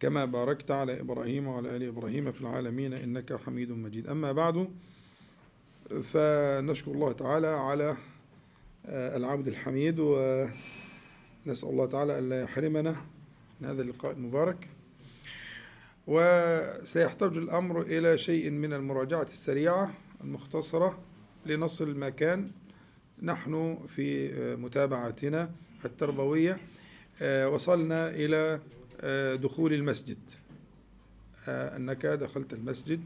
كما باركت على إبراهيم وعلى آل إبراهيم في العالمين إنك حميد مجيد. أما بعد فنشكر الله تعالى على العبد الحميد ونسأل الله تعالى ألا يحرمنا من هذا اللقاء المبارك. وسيحتاج الأمر إلى شيء من المراجعة السريعة المختصرة لنصل مكان نحن في متابعتنا التربوية وصلنا إلى دخول المسجد. أنك دخلت المسجد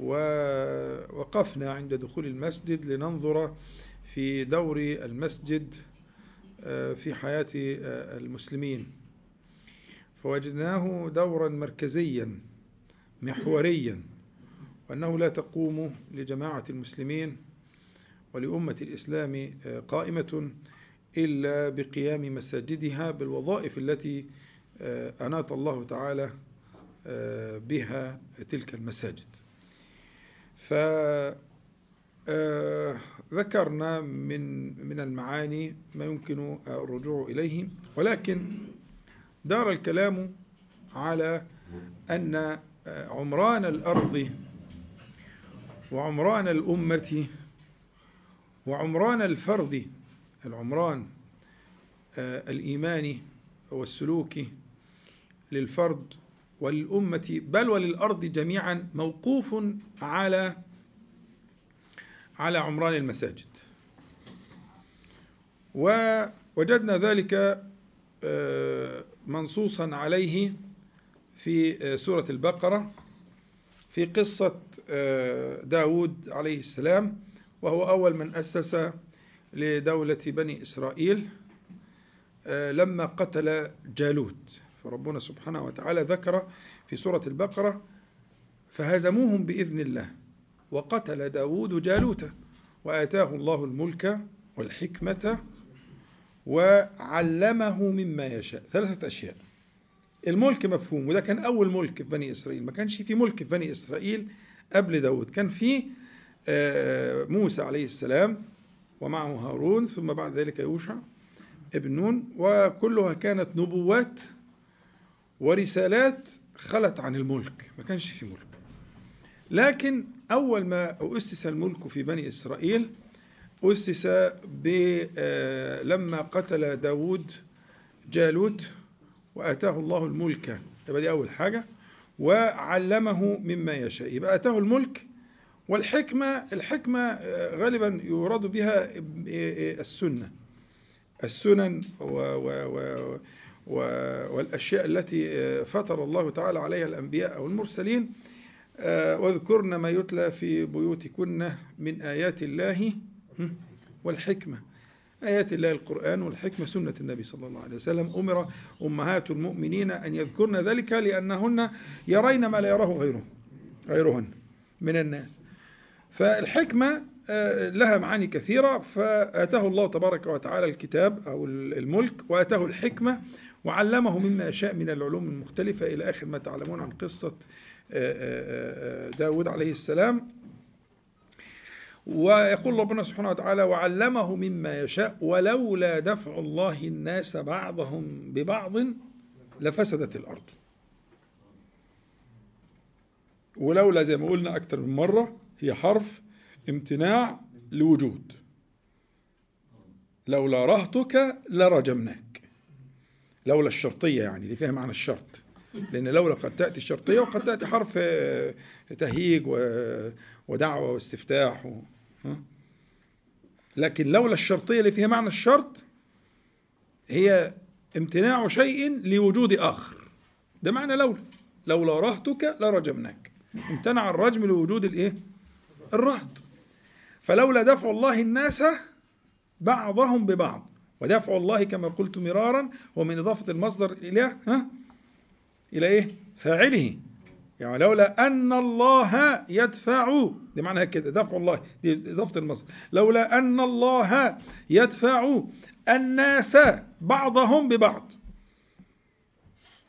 ووقفنا عند دخول المسجد لننظر في دور المسجد في حياة المسلمين. فوجدناه دورا مركزيا محوريا وأنه لا تقوم لجماعة المسلمين ولأمة الإسلام قائمة إلا بقيام مساجدها بالوظائف التي أناط الله تعالى بها تلك المساجد. فذكرنا من من المعاني ما يمكن الرجوع إليه ولكن دار الكلام على أن عمران الأرض وعمران الأمة وعمران الفرد العمران الإيماني والسلوكي للفرد وللأمة بل وللأرض جميعا موقوف على على عمران المساجد. ووجدنا ذلك منصوصا عليه في سورة البقرة في قصة داود عليه السلام وهو أول من أسس لدولة بني إسرائيل لما قتل جالوت. فربنا سبحانه وتعالى ذكر في سورة البقرة فهزموهم بإذن الله وقتل داود جالوت وآتاه الله الملك والحكمة وعلمه مما يشاء. ثلاثة أشياء. الملك مفهوم وده كان أول ملك في بني إسرائيل ما كانش في ملك في بني إسرائيل قبل داود كان في موسى عليه السلام ومعه هارون ثم بعد ذلك يوشع ابن نون وكلها كانت نبوات ورسالات خلت عن الملك. ما كانش في ملك. لكن أول ما أسس الملك في بني إسرائيل أسس لما قتل داود جالوت وآتاه الله الملك. يبقى دي أول حاجة. وعلمه مما يشاء. يبقى آتاه الملك والحكمة الحكمة غالبا يراد بها السنة. السنن و و و والأشياء التي فطر الله تعالى عليها الأنبياء أو المرسلين. واذكرن ما يتلى في بيوتكن من آيات الله والحكمة. آيات الله القرآن والحكمة سنة النبي صلى الله عليه وسلم. أمر أمهات المؤمنين أن يذكرن ذلك لأنهن يرين ما لا يراه غيرهم غيرهن من الناس. فالحكمة لها معاني كثيرة. فآتاه الله تبارك وتعالى الكتاب أو الملك وآتاه الحكمة وعلمه مما يشاء من العلوم المختلفة إلى آخر ما تعلمون عن قصة داود عليه السلام. ويقول ربنا سبحانه وتعالى وعلمه مما يشاء ولولا دفع الله الناس بعضهم ببعض لفسدت الأرض. ولولا زي ما قلنا أكثر من مرة هي حرف امتناع لوجود. لولا رهتك لرجمناك. لولا الشرطية يعني اللي فيها معنى الشرط. لأن لولا قد تأتي الشرطية وقد تأتي حرف تهيج ودعوة واستفتاح و... لكن لولا الشرطية اللي فيها معنى الشرط هي امتناع شيء لوجود آخر. ده معنى لولا. لولا رهتك لرجمناك. امتنع الرجم لوجود الإيه؟ الرهط. فلولا دفع الله الناس بعضهم ببعض. ودفع الله كما قلت مرارا هو من إضافة المصدر إلى ها؟ إلى إيه؟ فاعله. يعني لولا أن الله يدفع دي معناها كده دفع الله دي إضافة المصدر. لولا أن الله يدفع الناس بعضهم ببعض.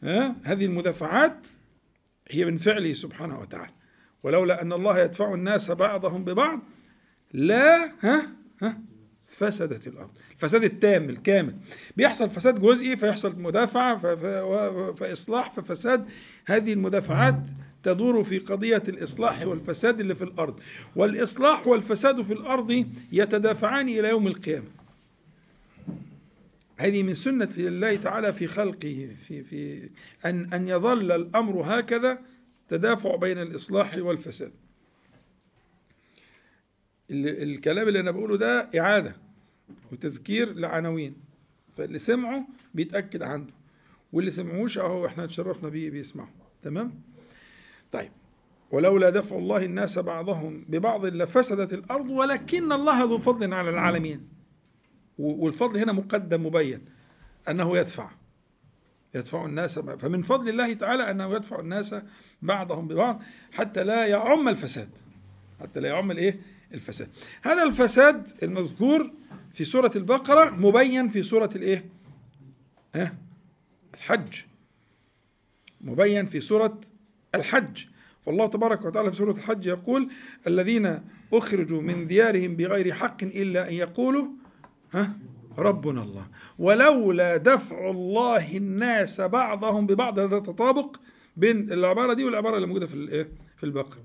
ها؟ هذه المدافعات هي من فعله سبحانه وتعالى. ولولا أن الله يدفع الناس بعضهم ببعض لا ها؟ ها؟ فسدت الأرض. الفساد التام الكامل. بيحصل فساد جزئي فيحصل مدافعة فإصلاح ففساد. هذه المدافعات تدور في قضية الإصلاح والفساد اللي في الأرض. والإصلاح والفساد في الأرض يتدافعان إلى يوم القيامة. هذه من سنة الله تعالى في خلقه في في أن أن يظل الأمر هكذا تدافع بين الإصلاح والفساد. الكلام اللي أنا بقوله ده إعادة. وتذكير لعناوين. فاللي سمعه بيتأكد عنده واللي سمعوش أهو إحنا تشرفنا بيه بيسمعوا تمام؟ طيب. ولولا دفع الله الناس بعضهم ببعض لفسدت الأرض ولكن الله ذو فضل على العالمين. والفضل هنا مقدم مبين أنه يدفع يدفع الناس فمن فضل الله تعالى أنه يدفع الناس بعضهم ببعض حتى لا يعم الفساد. حتى لا يعم الإيه؟ الفساد. هذا الفساد المذكور في سورة البقرة مبين في سورة الإيه؟ ها الحج. مبين في سورة الحج. فالله تبارك وتعالى في سورة الحج يقول الذين أخرجوا من ديارهم بغير حق إلا أن يقولوا ها؟ ربنا الله. ولولا دفع الله الناس بعضهم ببعض هذا تطابق بين العبارة دي والعبارة اللي موجودة في الايه في البقرة.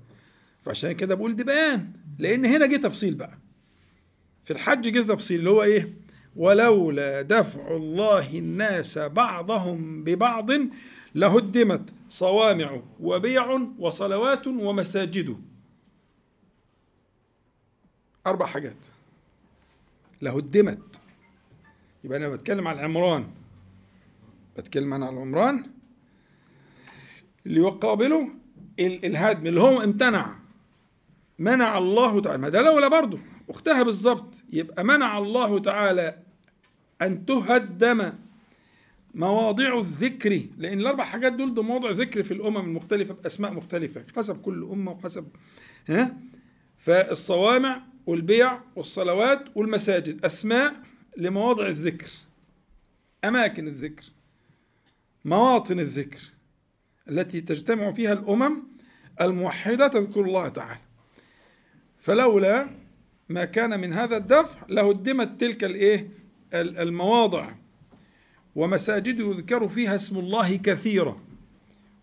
فعشان كده بقول دي بيان لأن هنا جه تفصيل بقى. في الحج جه تفصيل اللي هو إيه؟ ولولا دفع الله الناس بعضهم ببعض لهدمت صوامع وبيع وصلوات ومساجد. أربع حاجات. لهدمت. يبقى أنا بتكلم عن العمران بتكلم عن العمران اللي يقابله الهدم اللي هو امتنع. منع الله تعالى. ما ده لولا برضه. اختها بالظبط يبقى منع الله تعالى أن تهدم مواضع الذكر لأن الأربع حاجات دول ده مواضع ذكر في الأمم المختلفة بأسماء مختلفة حسب كل أمة وحسب ها؟ فالصوامع والبيع والصلوات والمساجد أسماء لمواضع الذكر أماكن الذكر مواطن الذكر التي تجتمع فيها الأمم الموحدة تذكر الله تعالى. فلولا ما كان من هذا الدفع لهدمت تلك الإيه؟ المواضع. ومساجد يذكر فيها اسم الله كثيرا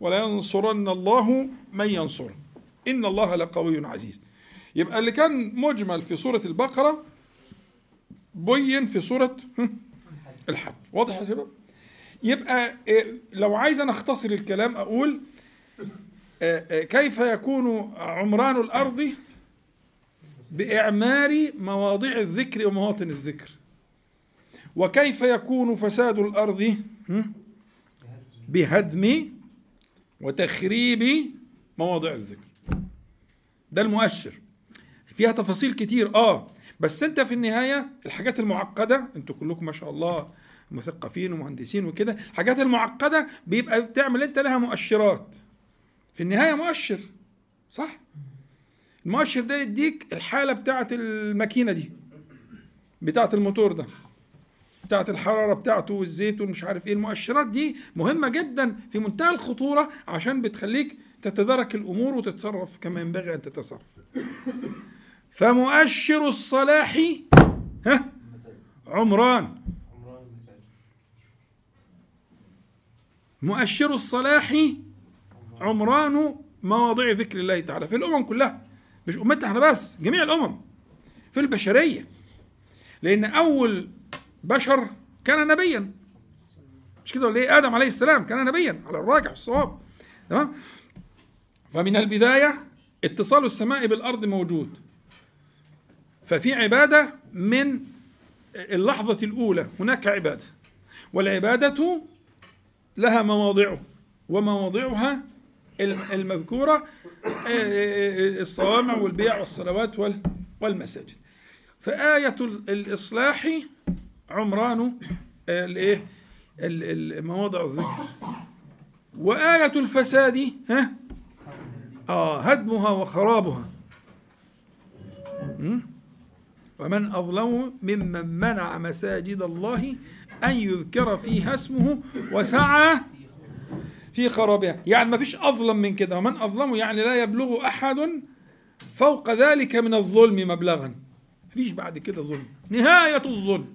ولا ينصرن الله من ينصره إن الله لقوي عزيز. يبقى اللي كان مجمل في سورة البقرة بين في سورة الحج. واضح يا شباب؟ يبقى لو عايز أنا أختصر الكلام أقول كيف يكون عمران الأرض بإعمار مواضع الذكر ومواطن الذكر. وكيف يكون فساد الأرض بهدم وتخريب مواضع الذكر. ده المؤشر. فيها تفاصيل كتير آه بس أنت في النهاية الحاجات المعقدة أنتوا كلكم ما شاء الله مثقفين ومهندسين وكده الحاجات المعقدة بيبقى بتعمل أنت لها مؤشرات. في النهاية مؤشر صح؟ المؤشر ده يديك الحالة بتاعه الماكينة دي بتاعه الموتور ده بتاعه الحرارة بتاعته والزيت ومش عارف إيه. المؤشرات دي مهمة جدا في منتهى الخطورة عشان بتخليك تتدارك الأمور وتتصرف كما ينبغي أن تتصرف. فمؤشر الصلاح ها؟ عمران. مؤشر الصلاح عمران مواضيع ذكر الله تعالى في الأمم كلها. مش أمتنا إحنا بس جميع الأمم في البشرية. لأن أول بشر كان نبيا. مش كده ولا إيه؟ آدم عليه السلام كان نبيا على الراجح الصواب تمام؟ فمن البداية اتصال السماء بالأرض موجود. ففي عبادة من اللحظة الأولى. هناك عبادة. والعبادة لها مواضعه. ومواضعها المذكورة الصوامع والبيع والصلوات والمساجد. فآية الإصلاح عمران الإيه؟ مواضع الذكر. وآية الفساد ها؟ آه هدمها وخرابها? ومن أظلم ممن منع مساجد الله أن يذكر فيها اسمه وسعى في خرابها يعني ما فيش أظلم من كده. ومن أظلم يعني لا يبلغ أحد فوق ذلك من الظلم مبلغا. فيش بعد كده ظلم. نهاية الظلم.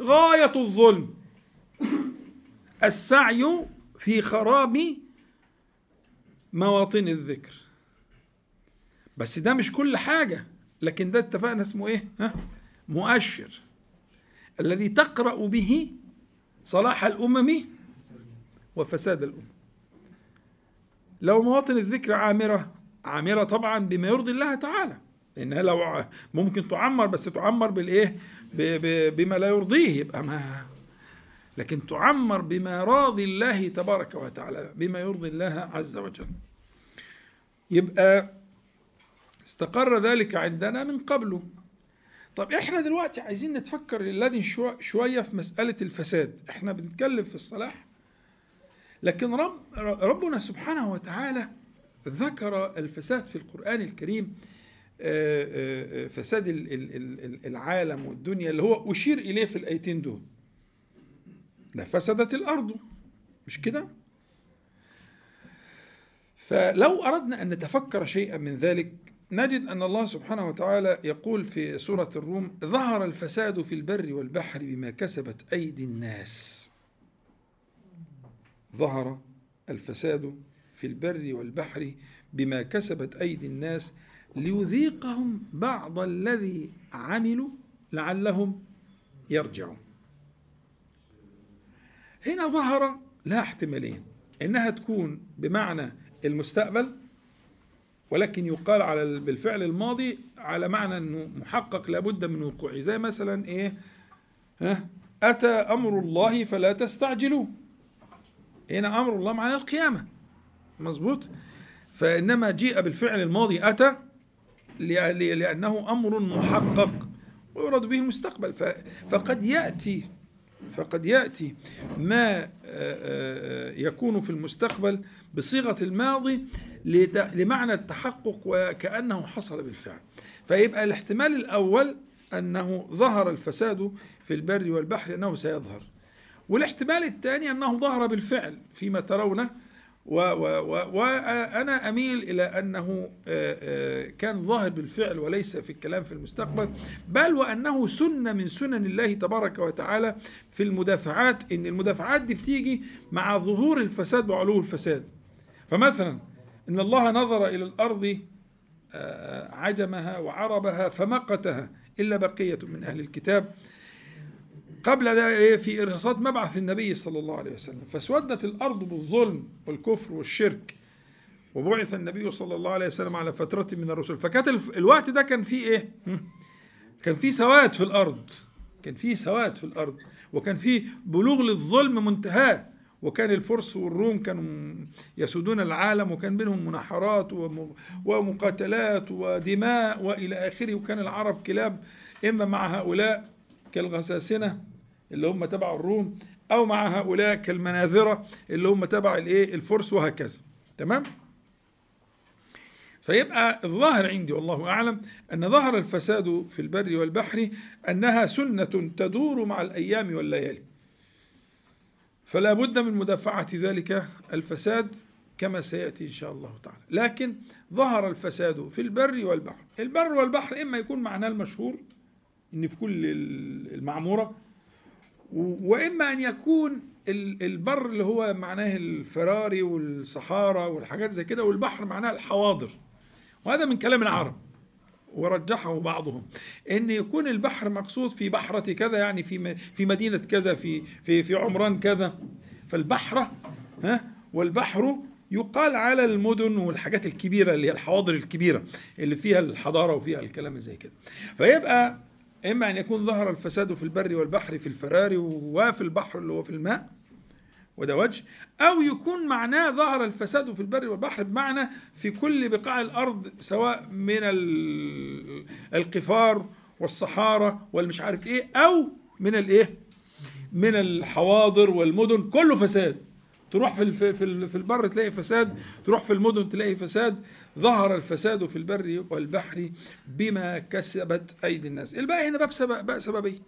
غاية الظلم. السعي في خراب مواطن الذكر. بس ده مش كل حاجة. لكن ده اتفقنا اسمه إيه؟ ها؟ مؤشر. الذي تقرأ به صلاح الأمم وفساد الأمم. لو مواطن الذكر عامرة عامرة طبعا بما يرضي الله تعالى لأنها لو ممكن تعمر بس تعمر بالإيه؟ بما لا يرضيه يبقى ما. لكن تعمر بما راضي الله تبارك وتعالى بما يرضي الله عز وجل. يبقى استقر ذلك عندنا من قبله. طب إحنا دلوقتي عايزين نتفكر الذي شوية في مسألة الفساد. إحنا بنتكلم في الصلاح لكن رب ربنا سبحانه وتعالى ذكر الفساد في القرآن الكريم آه، آه، آه، فساد العالم والدنيا اللي هو أشير إليه في الآيتين دول. لفسدت الأرض. مش كده؟ فلو أردنا أن نتفكر شيئا من ذلك نجد أن الله سبحانه وتعالى يقول في سورة الروم ظهر الفساد في البر والبحر بما كسبت أيدي الناس. ظهر الفساد في البر والبحر بما كسبت أيدي الناس ليذيقهم بعض الذي عملوا لعلهم يرجعون. هنا ظهر لها احتمالين إنها تكون بمعنى المستقبل ولكن يقال على بالفعل الماضي على معنى إنه محقق لابد من وقوعه. زي مثلا إيه؟ ها؟ أتى أمر الله فلا تستعجلوه. هنا أمر الله معنى القيامة. مظبوط؟ فإنما جيء بالفعل الماضي أتى لأنه أمر محقق ويراد به المستقبل. فقد يأتي فقد يأتي ما يكون في المستقبل بصيغة الماضي لمعنى التحقق وكأنه حصل بالفعل. فيبقى الاحتمال الأول أنه ظهر الفساد في البر والبحر انه سيظهر. والاحتمال الثاني أنه ظهر بالفعل فيما ترونه وأنا أميل إلى أنه آه، آه، كان ظاهر بالفعل وليس في الكلام في المستقبل بل وأنه سنة من سنن الله تبارك وتعالى في المدافعات إن المدافعات دي بتيجي مع ظهور الفساد وعلو الفساد. فمثلا إن الله نظر إلى الأرض آه، عجمها وعربها فمقتها إلا بقية من أهل الكتاب. قبل ده إيه في إرهاصات مبعث النبي صلى الله عليه وسلم فاسودت الأرض بالظلم والكفر والشرك وبعث النبي صلى الله عليه وسلم على فترة من الرسل. فكانت الوقت ده كان فيه إيه؟ كان فيه سواد في الأرض كان فيه سواد في الأرض وكان فيه بلوغ للظلم منتهاه وكان الفرس والروم كانوا يسودون العالم وكان بينهم مناحرات ومقاتلات ودماء وإلى آخره وكان العرب كلاب إما مع هؤلاء كالغساسنة اللي هم تبع الروم أو مع هؤلاء كالمناذرة اللي هم تبع الإيه؟ الفرس وهكذا. تمام؟ فيبقى الظاهر عندي والله أعلم أن ظهر الفساد في البر والبحر أنها سنة تدور مع الأيام والليالي. فلا بد من مدافعة ذلك الفساد كما سيأتي إن شاء الله تعالى. لكن ظهر الفساد في البر والبحر. البر والبحر إما يكون معناه المشهور إن في كل المعمورة وإما أن يكون البر اللي هو معناه الفراري والصحارى والحاجات زي كده والبحر معناه الحواضر. وهذا من كلام العرب ورجحه بعضهم. إن يكون البحر مقصود في بحرة كذا يعني في في مدينة كذا في في في عمران كذا. فالبحرة ها والبحر يقال على المدن والحاجات الكبيرة اللي هي الحواضر الكبيرة اللي فيها الحضارة وفيها الكلام زي كده. فيبقى إما أن يكون ظهر الفساد في البر والبحر في الفرار وفي البحر اللي هو في الماء وده وجه أو يكون معناه ظهر الفساد في البر والبحر بمعنى في كل بقاع الأرض سواء من القفار والصحارى والمش عارف إيه أو من الإيه من الحواضر والمدن كله فساد. تروح في في البر تلاقي فساد تروح في المدن تلاقي فساد. ظهر الفساد في البر والبحر بما كسبت أيدي الناس. الباء هنا باب سبب باء سببي.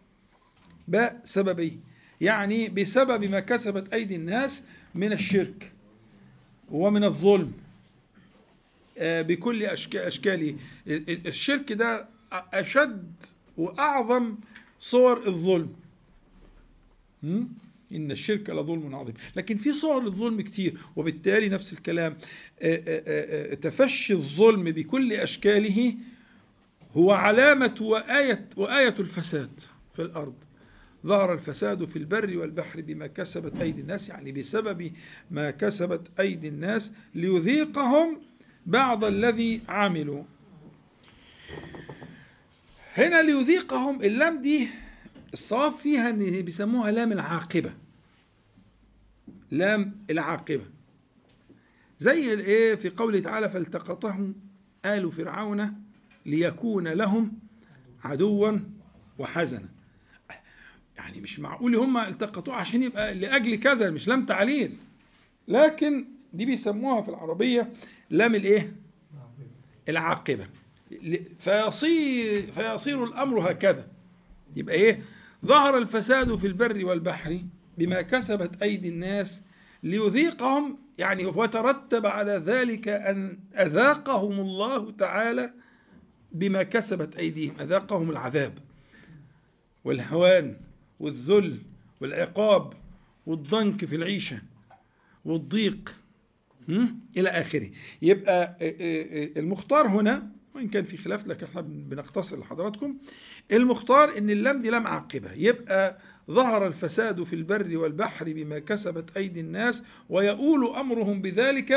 باء سببي. يعني بسبب ما كسبت أيدي الناس من الشرك ومن الظلم. آه، بكل أشكاله. الشرك ده أشد وأعظم صور الظلم. إن الشرك لظلم عظيم. لكن في صور للظلم كتير وبالتالي نفس الكلام آه، آه، آه، تفشي الظلم بكل أشكاله هو علامة وآية وآية الفساد في الأرض. ظهر الفساد في البر والبحر بما كسبت أيدي الناس يعني بسبب ما كسبت أيدي الناس ليذيقهم بعض الذي عملوا. هنا ليذيقهم اللام دي الصواب فيها إن بيسموها لام العاقبة. لام العاقبة. زي الإيه في قوله تعالى فالتقطه آل فرعون ليكون لهم عدوا وحزنا. يعني مش معقول هم التقطوه عشان يبقى لأجل كذا مش لام تعليل. لكن دي بيسموها في العربية لام الإيه؟ العاقبة. فيصير فيصير الأمر هكذا. يبقى إيه؟ ظهر الفساد في البر والبحر بما كسبت أيدي الناس ليذيقهم يعني وترتب على ذلك أن أذاقهم الله تعالى بما كسبت أيديهم أذاقهم العذاب والهوان والذل والعقاب والضنك في العيشة والضيق إلى آخره. يبقى المختار هنا وإن كان في خلاف لكن إحنا بنختصر لحضراتكم. المختار إن اللام دي لام عاقبة يبقى ظهر الفساد في البر والبحر بما كسبت أيدي الناس ويؤول أمرهم بذلك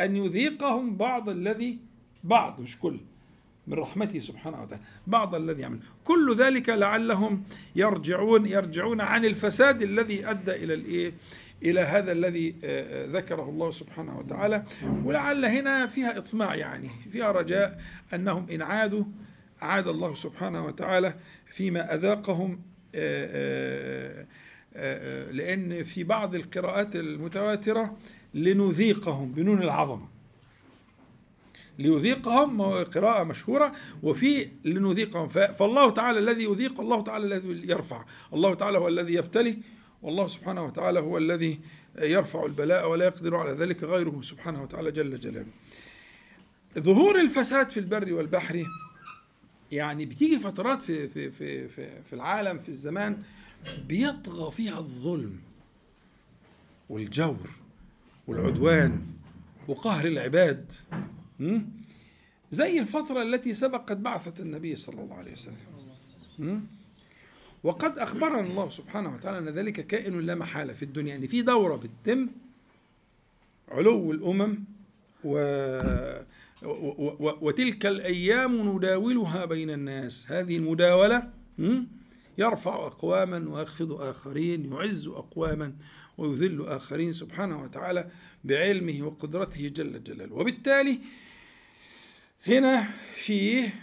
أن يذيقهم بعض الذي بعض مش كل من رحمته سبحانه وتعالى بعض الذي يعمل. كل ذلك لعلهم يرجعون يرجعون عن الفساد الذي أدى إلى الإيه؟ إلى هذا الذي آه، آه، ذكره الله سبحانه وتعالى. ولعل هنا فيها إطماع يعني فيها رجاء أنهم إن عادوا عاد الله سبحانه وتعالى فيما أذاقهم آه، لأن في بعض القراءات المتواترة لنذيقهم بنون العظمة ليذيقهم قراءة مشهورة وفي لنذيقهم. فالله تعالى الذي يذيق الله تعالى الذي يرفع. الله تعالى هو الذي يبتلي والله سبحانه وتعالى هو الذي يرفع البلاء ولا يقدر على ذلك غيره سبحانه وتعالى جل جلاله. ظهور الفساد في البر والبحر يعني بتيجي فترات في في في في, في العالم في الزمان بيطغى فيها الظلم والجور والعدوان وقهر العباد. زي الفترة التي سبقت بعثة النبي صلى الله عليه وسلم. وقد أخبرنا الله سبحانه وتعالى أن ذلك كائن لا محالة في الدنيا يعني في دورة بتتم علو الأمم و وتلك الأيام نداولها بين الناس. هذه المداولة يرفع أقواما ويخفض آخرين يعز أقواما ويذل آخرين سبحانه وتعالى بعلمه وقدرته جل جلاله. وبالتالي هنا فيه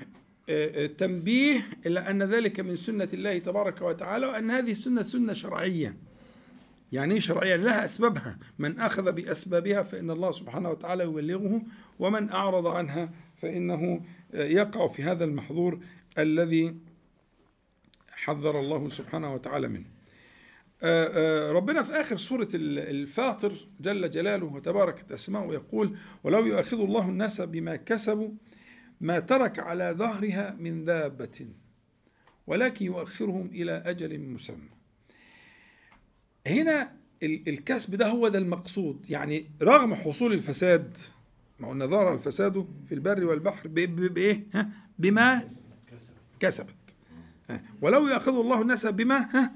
تنبيه إلى أن ذلك من سنة الله تبارك وتعالى وأن هذه السنة سنة شرعية. يعني إيه شرعية؟ لها أسبابها. من أخذ بأسبابها فإن الله سبحانه وتعالى يبلغه ومن أعرض عنها فإنه آه، يقع في هذا المحظور الذي حذر الله سبحانه وتعالى منه. ربنا في آخر سورة الفاطر جل جلاله وتباركت أسماؤه يقول ولو يؤاخذ الله الناس بما كسبوا ما ترك على ظهرها من دابة ولكن يؤخرهم إلى أجل مسمى. هنا الكسب ده هو ده المقصود. يعني رغم حصول الفساد ما قلنا ظهر الفساد في البر والبحر بإيه؟ بما كسبت. ولو يأخذ الله الناس بما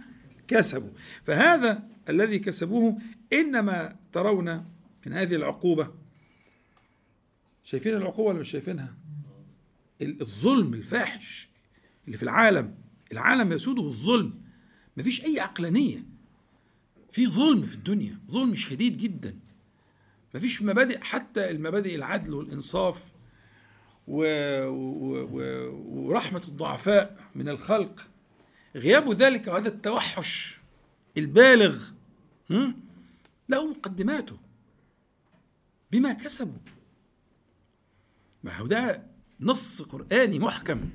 كسبوا. فهذا الذي كسبوه إنما ترون من هذه العقوبة. شايفين العقوبة ولا مش شايفينها؟ الظلم الفاحش اللي في العالم. العالم يسوده الظلم. مفيش أي عقلانية. في ظلم في الدنيا ظلم شديد جدا. مفيش مبادئ حتى المبادئ العدل والإنصاف و... و... و... ورحمة الضعفاء من الخلق. غياب ذلك وهذا التوحش البالغ له مقدماته بما كسبوا. ما هو ده نص قرآني محكم.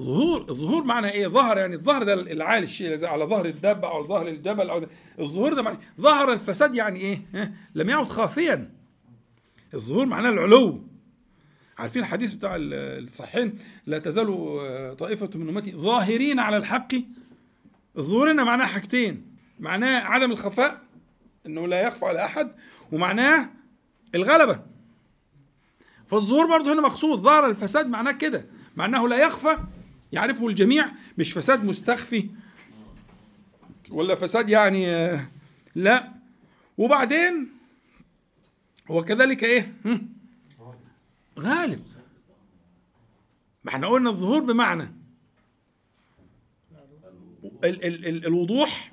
ظهور الظهور معنى إيه؟ ظهر يعني الظهر ده العالي الشيء على ظهر الدابة أو ظهر الجبل أو الظهور ده معنى ظهر الفساد يعني إيه؟ لم يعد خافيا. الظهور معناه العلو. عارفين الحديث بتاع الصحيحين؟ لا تزال طائفة من أمتي ظاهرين على الحق. الظهور هنا معناه حاجتين. معناه عدم الخفاء إنه لا يخفى على أحد ومعناه الغلبة. فالظهور برضه هنا مقصود. ظهر الفساد معناه كده معناه لا يخفى. يعرفه الجميع مش فساد مستخفي. ولا فساد يعني آه، لا. وبعدين هو كذلك إيه؟ غالب. ما إحنا قلنا الظهور بمعنى ال ال ال الوضوح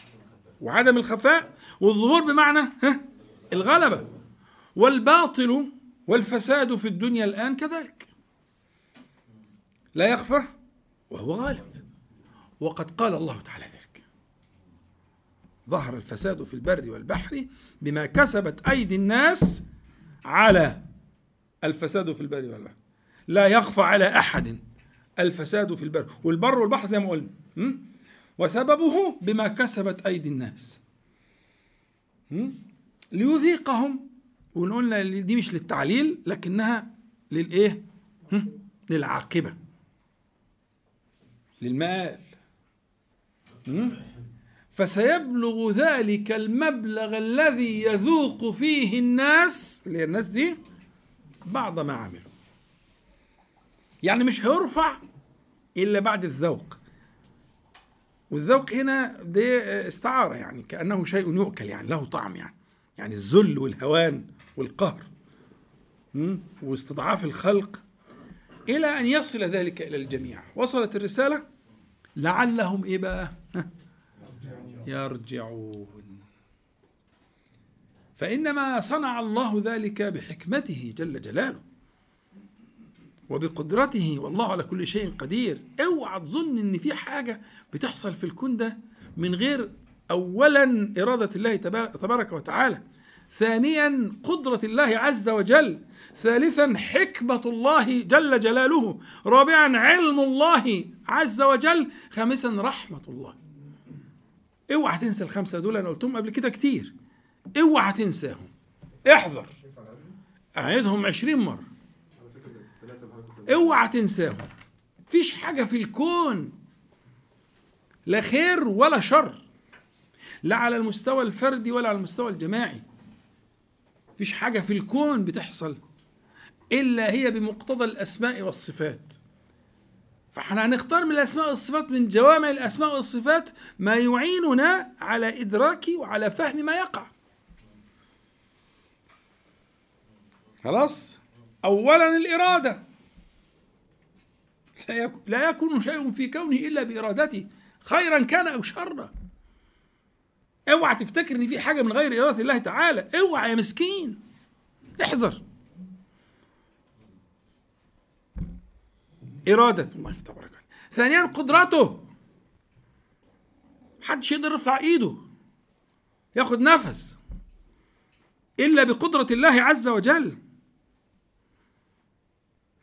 وعدم الخفاء والظهور بمعنى ها الغلبة. والباطل والفساد في الدنيا الآن كذلك. لا يخفى وهو غالب. وقد قال الله تعالى ذلك. ظهر الفساد في البر والبحر بما كسبت أيدي الناس على الفساد في البر والبحر. لا يخفى على أحد الفساد في البر. والبر والبحر زي ما قلنا وسببه بما كسبت أيدي الناس. ليذيقهم ونقولنا دي مش للتعليل لكنها للإيه؟ للعاقبة. للمآل. فسيبلغ ذلك المبلغ الذي يذوق فيه الناس اللي الناس دي بعض ما عملوا. يعني مش هيرفع إلا بعد الذوق. والذوق هنا دي استعارة يعني كأنه شيء يؤكل يعني له طعم يعني. يعني الذل والهوان. والقهر واستضعاف الخلق إلى أن يصل ذلك إلى الجميع. وصلت الرسالة؟ لعلهم إيه بقى؟ يرجعون. فإنما صنع الله ذلك بحكمته جل جلاله وبقدرته والله على كل شيء قدير. أوعى تظن إن في حاجة بتحصل في الكون ده من غير اولا إرادة الله تبارك وتعالى. ثانيا قدرة الله عز وجل. ثالثا حكمة الله جل جلاله. رابعا علم الله عز وجل. خامسا رحمة الله. اوعى تنسى الخمسة دول أنا قلتهم قبل كده كتير. اوعى تنساهم. احذر. أعيدهم عشرين مرة. اوعى تنساهم. فيش حاجة في الكون. لا خير ولا شر. لا على المستوى الفردي ولا على المستوى الجماعي. فيش حاجة في الكون بتحصل إلا هي بمقتضى الأسماء والصفات. فإحنا هنختار من الأسماء والصفات من جوامع الأسماء والصفات ما يعيننا على إدراك وعلى فهم ما يقع. خلاص؟ أولا الإرادة. لا يكون شيء في كونه إلا بإرادته خيرا كان أو شرا. اوعى تفتكر إن في حاجة من غير إرادة الله تعالى. اوعى يا مسكين. احذر. إرادة. الله تبارك وتعالى. ثانيا قدرته محدش يقدر يرفع إيده. ياخد نفس. إلا بقدرة الله عز وجل.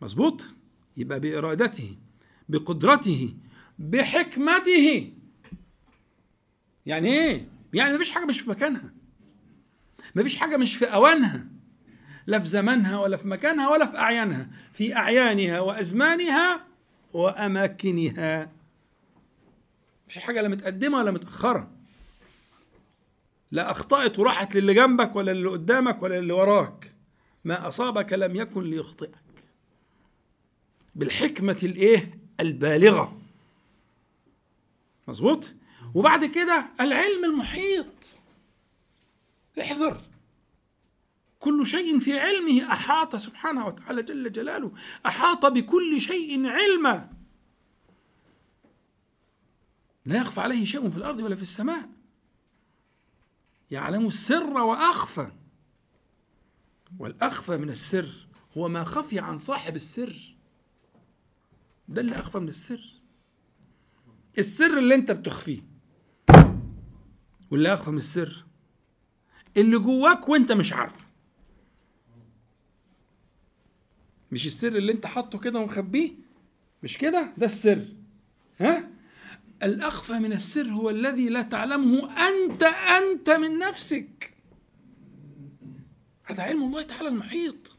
مظبوط. يبقى بإرادته بقدرته بحكمته. يعني إيه؟ يعني مفيش حاجة مش في مكانها. مفيش حاجة مش في أوانها. لا في زمانها ولا في مكانها ولا في أعيانها. في أعيانها وأزمانها وأماكنها. مفيش حاجة لا متقدمة ولا متأخرة. لا أخطأت وراحت للي جنبك ولا اللي قدامك ولا اللي وراك. ما أصابك لم يكن ليخطئك. بالحكمة الإيه؟ البالغة. مظبوط؟ وبعد كده العلم المحيط. احذر. كل شيء في علمه أحاط سبحانه وتعالى جل جلاله أحاط بكل شيء علما. لا يخفى عليه شيء في الأرض ولا في السماء. يعلم السر وأخفى. والأخفى من السر هو ما خفي عن صاحب السر. ده اللي أخفى من السر. السر اللي أنت بتخفيه. واللي اخفى من السر. اللي جواك وأنت مش عارفه. مش السر اللي أنت حاطه كده ومخبيه؟ مش كده؟ ده السر. ها؟ الأخفى من السر هو الذي لا تعلمه أنت أنت من نفسك. هذا علم الله تعالى المحيط.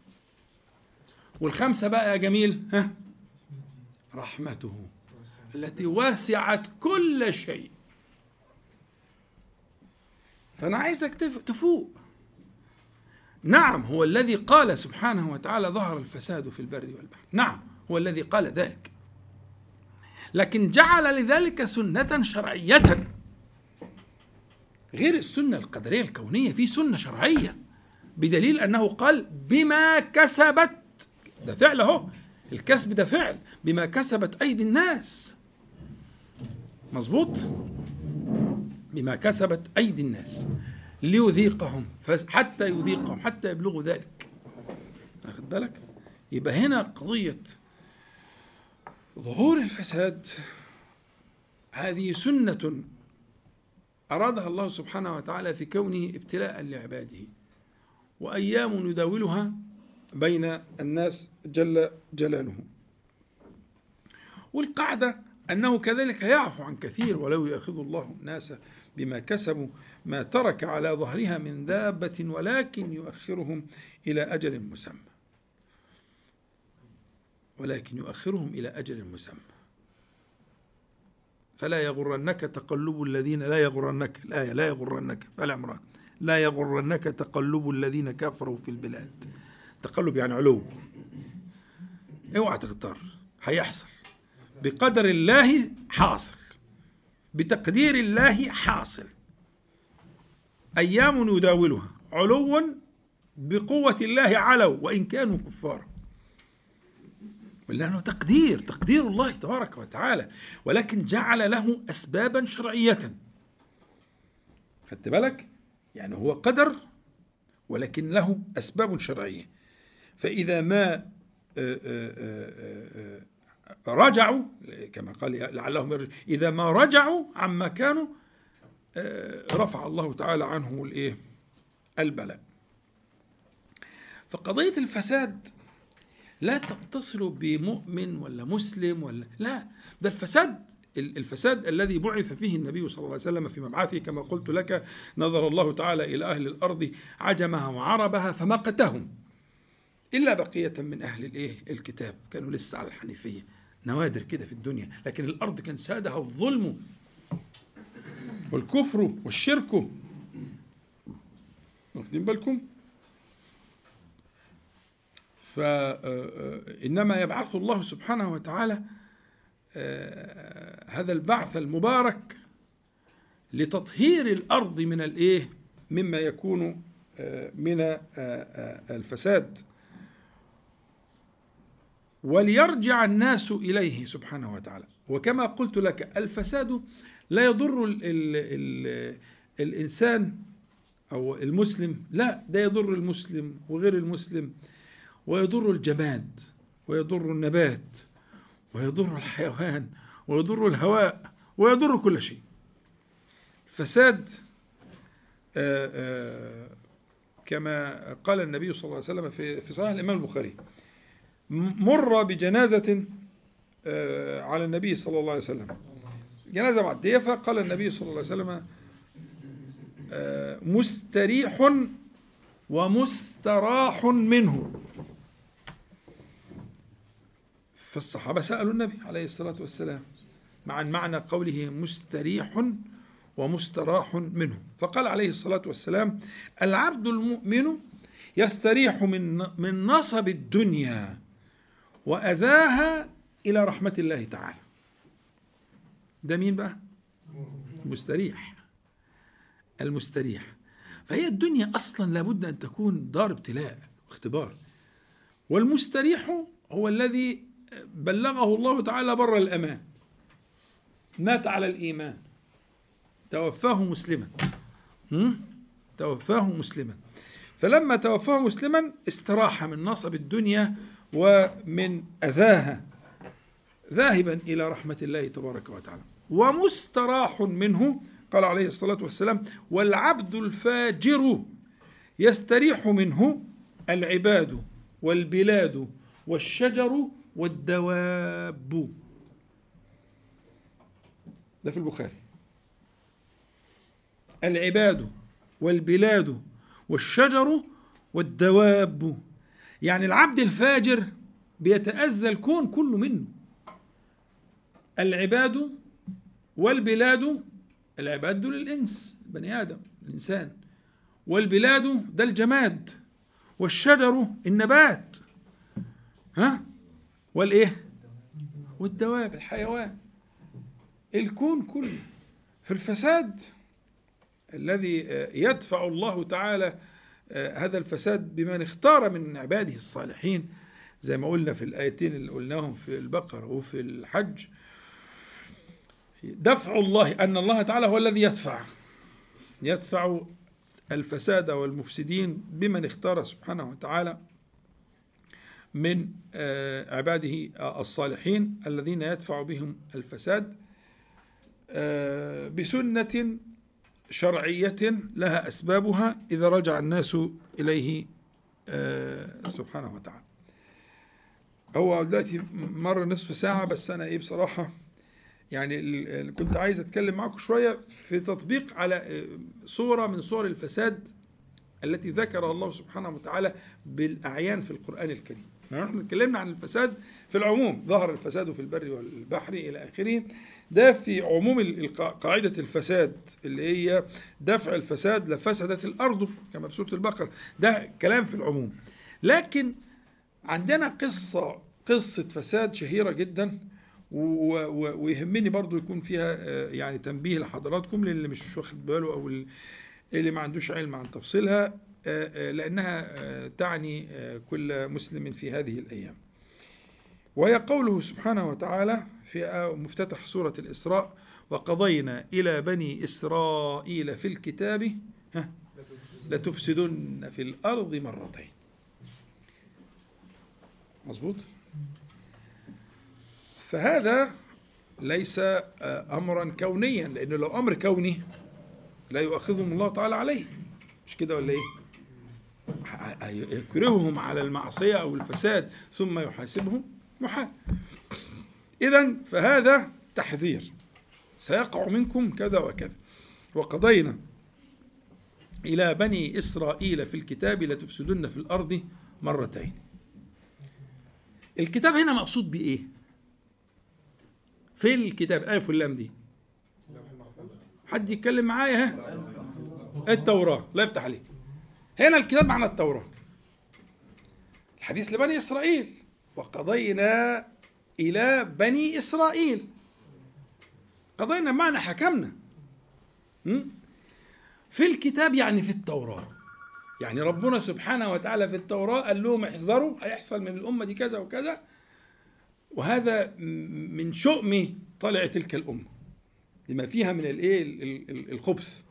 والخمسة بقى يا جميل ها؟ رحمته التي وسعت كل شيء. فأنا عايزك تفوق. نعم هو الذي قال سبحانه وتعالى ظهر الفساد في البر والبحر. نعم هو الذي قال ذلك. لكن جعل لذلك سنة شرعية. غير السنة القدرية الكونية في سنة شرعية. بدليل أنه قال بما كسبت ده فعل أهو. الكسب ده فعل. بما كسبت أيدي الناس. مظبوط؟ بما كسبت أيدي الناس ليذيقهم حتى يذيقهم حتى يبلغوا ذلك. واخد بالك؟ يبقى هنا قضية ظهور الفساد. هذه سنة أرادها الله سبحانه وتعالى في كونه ابتلاء لعباده وأيام نداولها بين الناس جل جلاله. والقاعدة أنه كذلك يعفو عن كثير ولو يأخذ الله الناس بما كسبوا ما ترك على ظهرها من دابة ولكن يؤخرهم إلى أجل مسمى. ولكن يؤخرهم إلى أجل مسمى. فلا يغرنك تقلب الذين لا يغرنك الآية لا يغرنك فالعمران لا يغرنك تقلب الذين كفروا في البلاد. تقلب يعني علو. اوعى تغتر هيحصل بقدر الله حاصل بتقدير الله حاصل. أيام نداولها علو بقوة الله علوا وإن كانوا كفارا لأنه تقدير تقدير الله تبارك وتعالى ولكن جعل له أسبابا شرعية. خدت بالك؟ يعني هو قدر ولكن له أسباب شرعية. فإذا ما آه، آه، آه، رجعوا كما قال لعلهم إذا ما رجعوا عما كانوا رفع الله تعالى عنهم الإيه؟ البلاء. فقضية الفساد لا تتصل بمؤمن ولا مسلم ولا لا ده الفساد الفساد الذي بعث فيه النبي صلى الله عليه وسلم في مبعثه كما قلت لك نظر الله تعالى إلى أهل الأرض عجمها وعربها فمقتهم إلا بقية من أهل الإيه؟ الكتاب. كانوا لسه على الحنيفية. نوادر كده في الدنيا لكن الأرض كان سادها الظلم والكفر والشرك. واخدين بالكم؟ فإنما يبعث الله سبحانه وتعالى آه، هذا البعث المبارك لتطهير الأرض من الإيه؟ مما يكون آه، من آه، الفساد. وليرجع الناس إليه سبحانه وتعالى. وكما قلت لك الفساد لا يضر ال ال ال الإنسان أو المسلم. لا ده يضر المسلم وغير المسلم ويضر الجماد ويضر النبات ويضر الحيوان ويضر الهواء ويضر كل شيء. فساد آه، آه، كما قال النبي صلى الله عليه وسلم في صحيح الإمام البخاري. مر بجنازة آه، على النبي صلى الله عليه وسلم. جنازة معدية فقال النبي صلى الله عليه وسلم مستريح ومستراح منه. فالصحابة سألوا النبي عليه الصلاة والسلام مع معنى قوله مستريح ومستراح منه. فقال عليه الصلاة والسلام العبد المؤمن يستريح من من نصب الدنيا. وأذاها إلى رحمة الله تعالى. ده مين بقى؟ المستريح. المستريح. فهي الدنيا أصلا لابد أن تكون دار ابتلاء واختبار. والمستريح هو الذي بلغه الله تعالى بر الأمان. مات على الإيمان. توفاه مسلما. توفاه مسلما. فلما توفاه مسلما استراح من نصب الدنيا ومن أذاها ذاهبا إلى رحمة الله تبارك وتعالى. ومستراح منه قال عليه الصلاة والسلام والعبد الفاجر يستريح منه العباد والبلاد والشجر والدواب. ده في البخاري. العباد والبلاد والشجر والدواب. يعني العبد الفاجر بيتأذى الكون كله منه. العباد والبلاد العباد دول الإنس البني آدم الإنسان. والبلاد ده الجماد. والشجر النبات. ها؟ والإيه؟ والدواب الحيوان. الكون كله. في الفساد الذي يدفع الله تعالى هذا الفساد بمن اختار من عباده الصالحين زي ما قلنا في الآيتين اللي قلناهم في البقرة وفي الحج. دفع الله أن الله تعالى هو الذي يدفع يدفع الفساد والمفسدين بمن اختار سبحانه وتعالى من عباده الصالحين الذين يدفع بهم الفساد بسنة شرعية لها أسبابها إذا رجع الناس إليه سبحانه وتعالى. هو دلوقتي مر نصف ساعة بس أنا إيه بصراحة يعني كنت عايز أتكلم معكم شوية في تطبيق على صورة من صور الفساد التي ذكرها الله سبحانه وتعالى بالأعيان في القرآن الكريم. نحن اتكلمنا عن الفساد في العموم ظهر الفساد في البر والبحر إلى آخره. ده في عموم قاعدة الفساد اللي هي دفع الفساد لفسدت الأرض كما في سورة البقرة. ده كلام في العموم. لكن عندنا قصة قصة فساد شهيرة جدا ويهمني برضو يكون فيها يعني تنبيه لحضراتكم للي مش واخد باله أو اللي ما عندوش علم عن تفصيلها لأنها تعني كل مسلم في هذه الأيام. وهي قوله سبحانه وتعالى في مفتتح سورة الإسراء وقضينا إلى بني إسرائيل في الكتاب لتفسدن في الأرض مرتين. مظبوط؟ فهذا ليس أمرا كونيا لأنه لو أمر كوني لا يؤاخذهم الله تعالى عليه. مش كده ولا إيه؟ يكرههم على المعصية أو الفساد ثم يحاسبهم محال. إذا فهذا تحذير. سيقع منكم كذا وكذا. وقضينا إلى بني إسرائيل في الكتاب لتفسدن في الأرض مرتين. الكتاب هنا مقصود بإيه؟ في الكتاب ألف واللام دي. حد يتكلم معايا؟ ها؟ التوراة. لا يفتح عليك. هنا الكتاب معنى التوراة. الحديث لبني إسرائيل. وقضينا إلى بني إسرائيل. قضينا معنى حكمنا. في الكتاب يعني في التوراة. يعني ربنا سبحانه وتعالى في التوراة قال لهم احذروا هيحصل من الأمة دي كذا وكذا. وهذا من شؤم طلع تلك الأمة. لما فيها من الايه الخبث.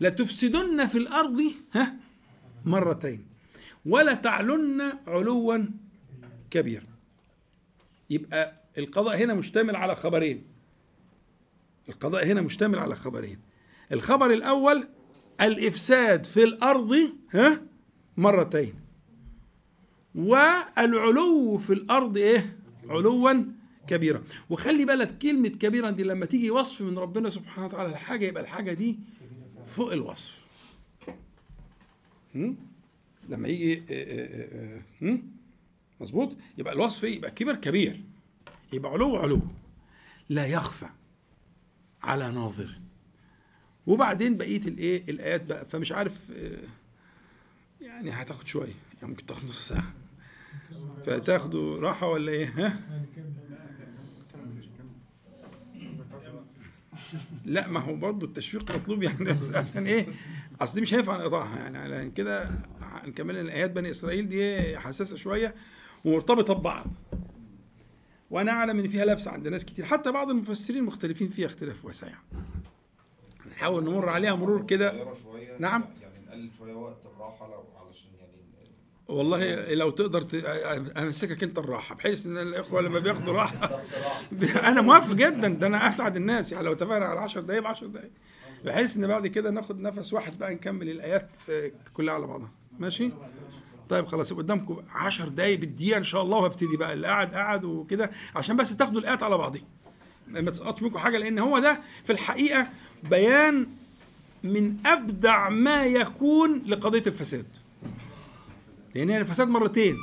لتفسدن في الأرض ها؟ مرتين. ولا تعلن علوا كبيرا. يبقى القضاء هنا مشتمل على خبرين. القضاء هنا مشتمل على خبرين. الخبر الأول الإفساد في الأرض ها مرتين. والعلو في الأرض إيه؟ علوا كبيرا. وخلي بالك كلمة كبيرا دي لما تيجي وصف من ربنا سبحانه وتعالى الحاجة يبقى الحاجة دي فوق الوصف؟ لما يجي هم؟ مظبوط؟ يبقى الوصف إيه؟ يبقى كبر كبير. يبقى علو علو. لا يخفى على ناظر. وبعدين بقية الإيه؟ الآيات بقى. فمش عارف يعني هتاخد شوية. يعني ممكن تاخد نص ساعة. فتاخدوا راحة ولا إيه؟ ها؟ لا ما هو برضه التشويق مطلوب يعني. عشان إيه؟ أصل دي مش هينفع نقطعها. يعني كده نكمل الآيات بني إسرائيل دي حساسة شوية. ومرتبطة ببعض. وأنا أعلم إن فيها لبس عند ناس كتير. حتى بعض المفسرين مختلفين فيها اختلاف واسع يعني. نحاول نمر عليها مرور كده. نعم. يعني نقلل شوية وقت الراحة لو علشان يعني والله لو تقدر. أمسكك أنت الراحة بحيث إن الإخوة لما بياخدوا راحة أنا موافق جدا. ده أنا أسعد الناس يعني. لو اتفقنا على 10 دقائق ب 10 دقائق بحيث إن بعد كده ناخد نفس واحد بقى نكمل الآيات كلها على بعضها. ماشي؟ طيب خلاص يبقى قدامكم 10 دقايق بالدقيقة إن شاء الله وهبتدي بقى اللي قاعد قاعد وكده عشان بس تاخدوا الآيات على بعضها ما تسقطش منكم حاجة لأن هو ده في الحقيقة بيان من أبدع ما يكون لقضية الفساد. لأن هي الفساد مرتين.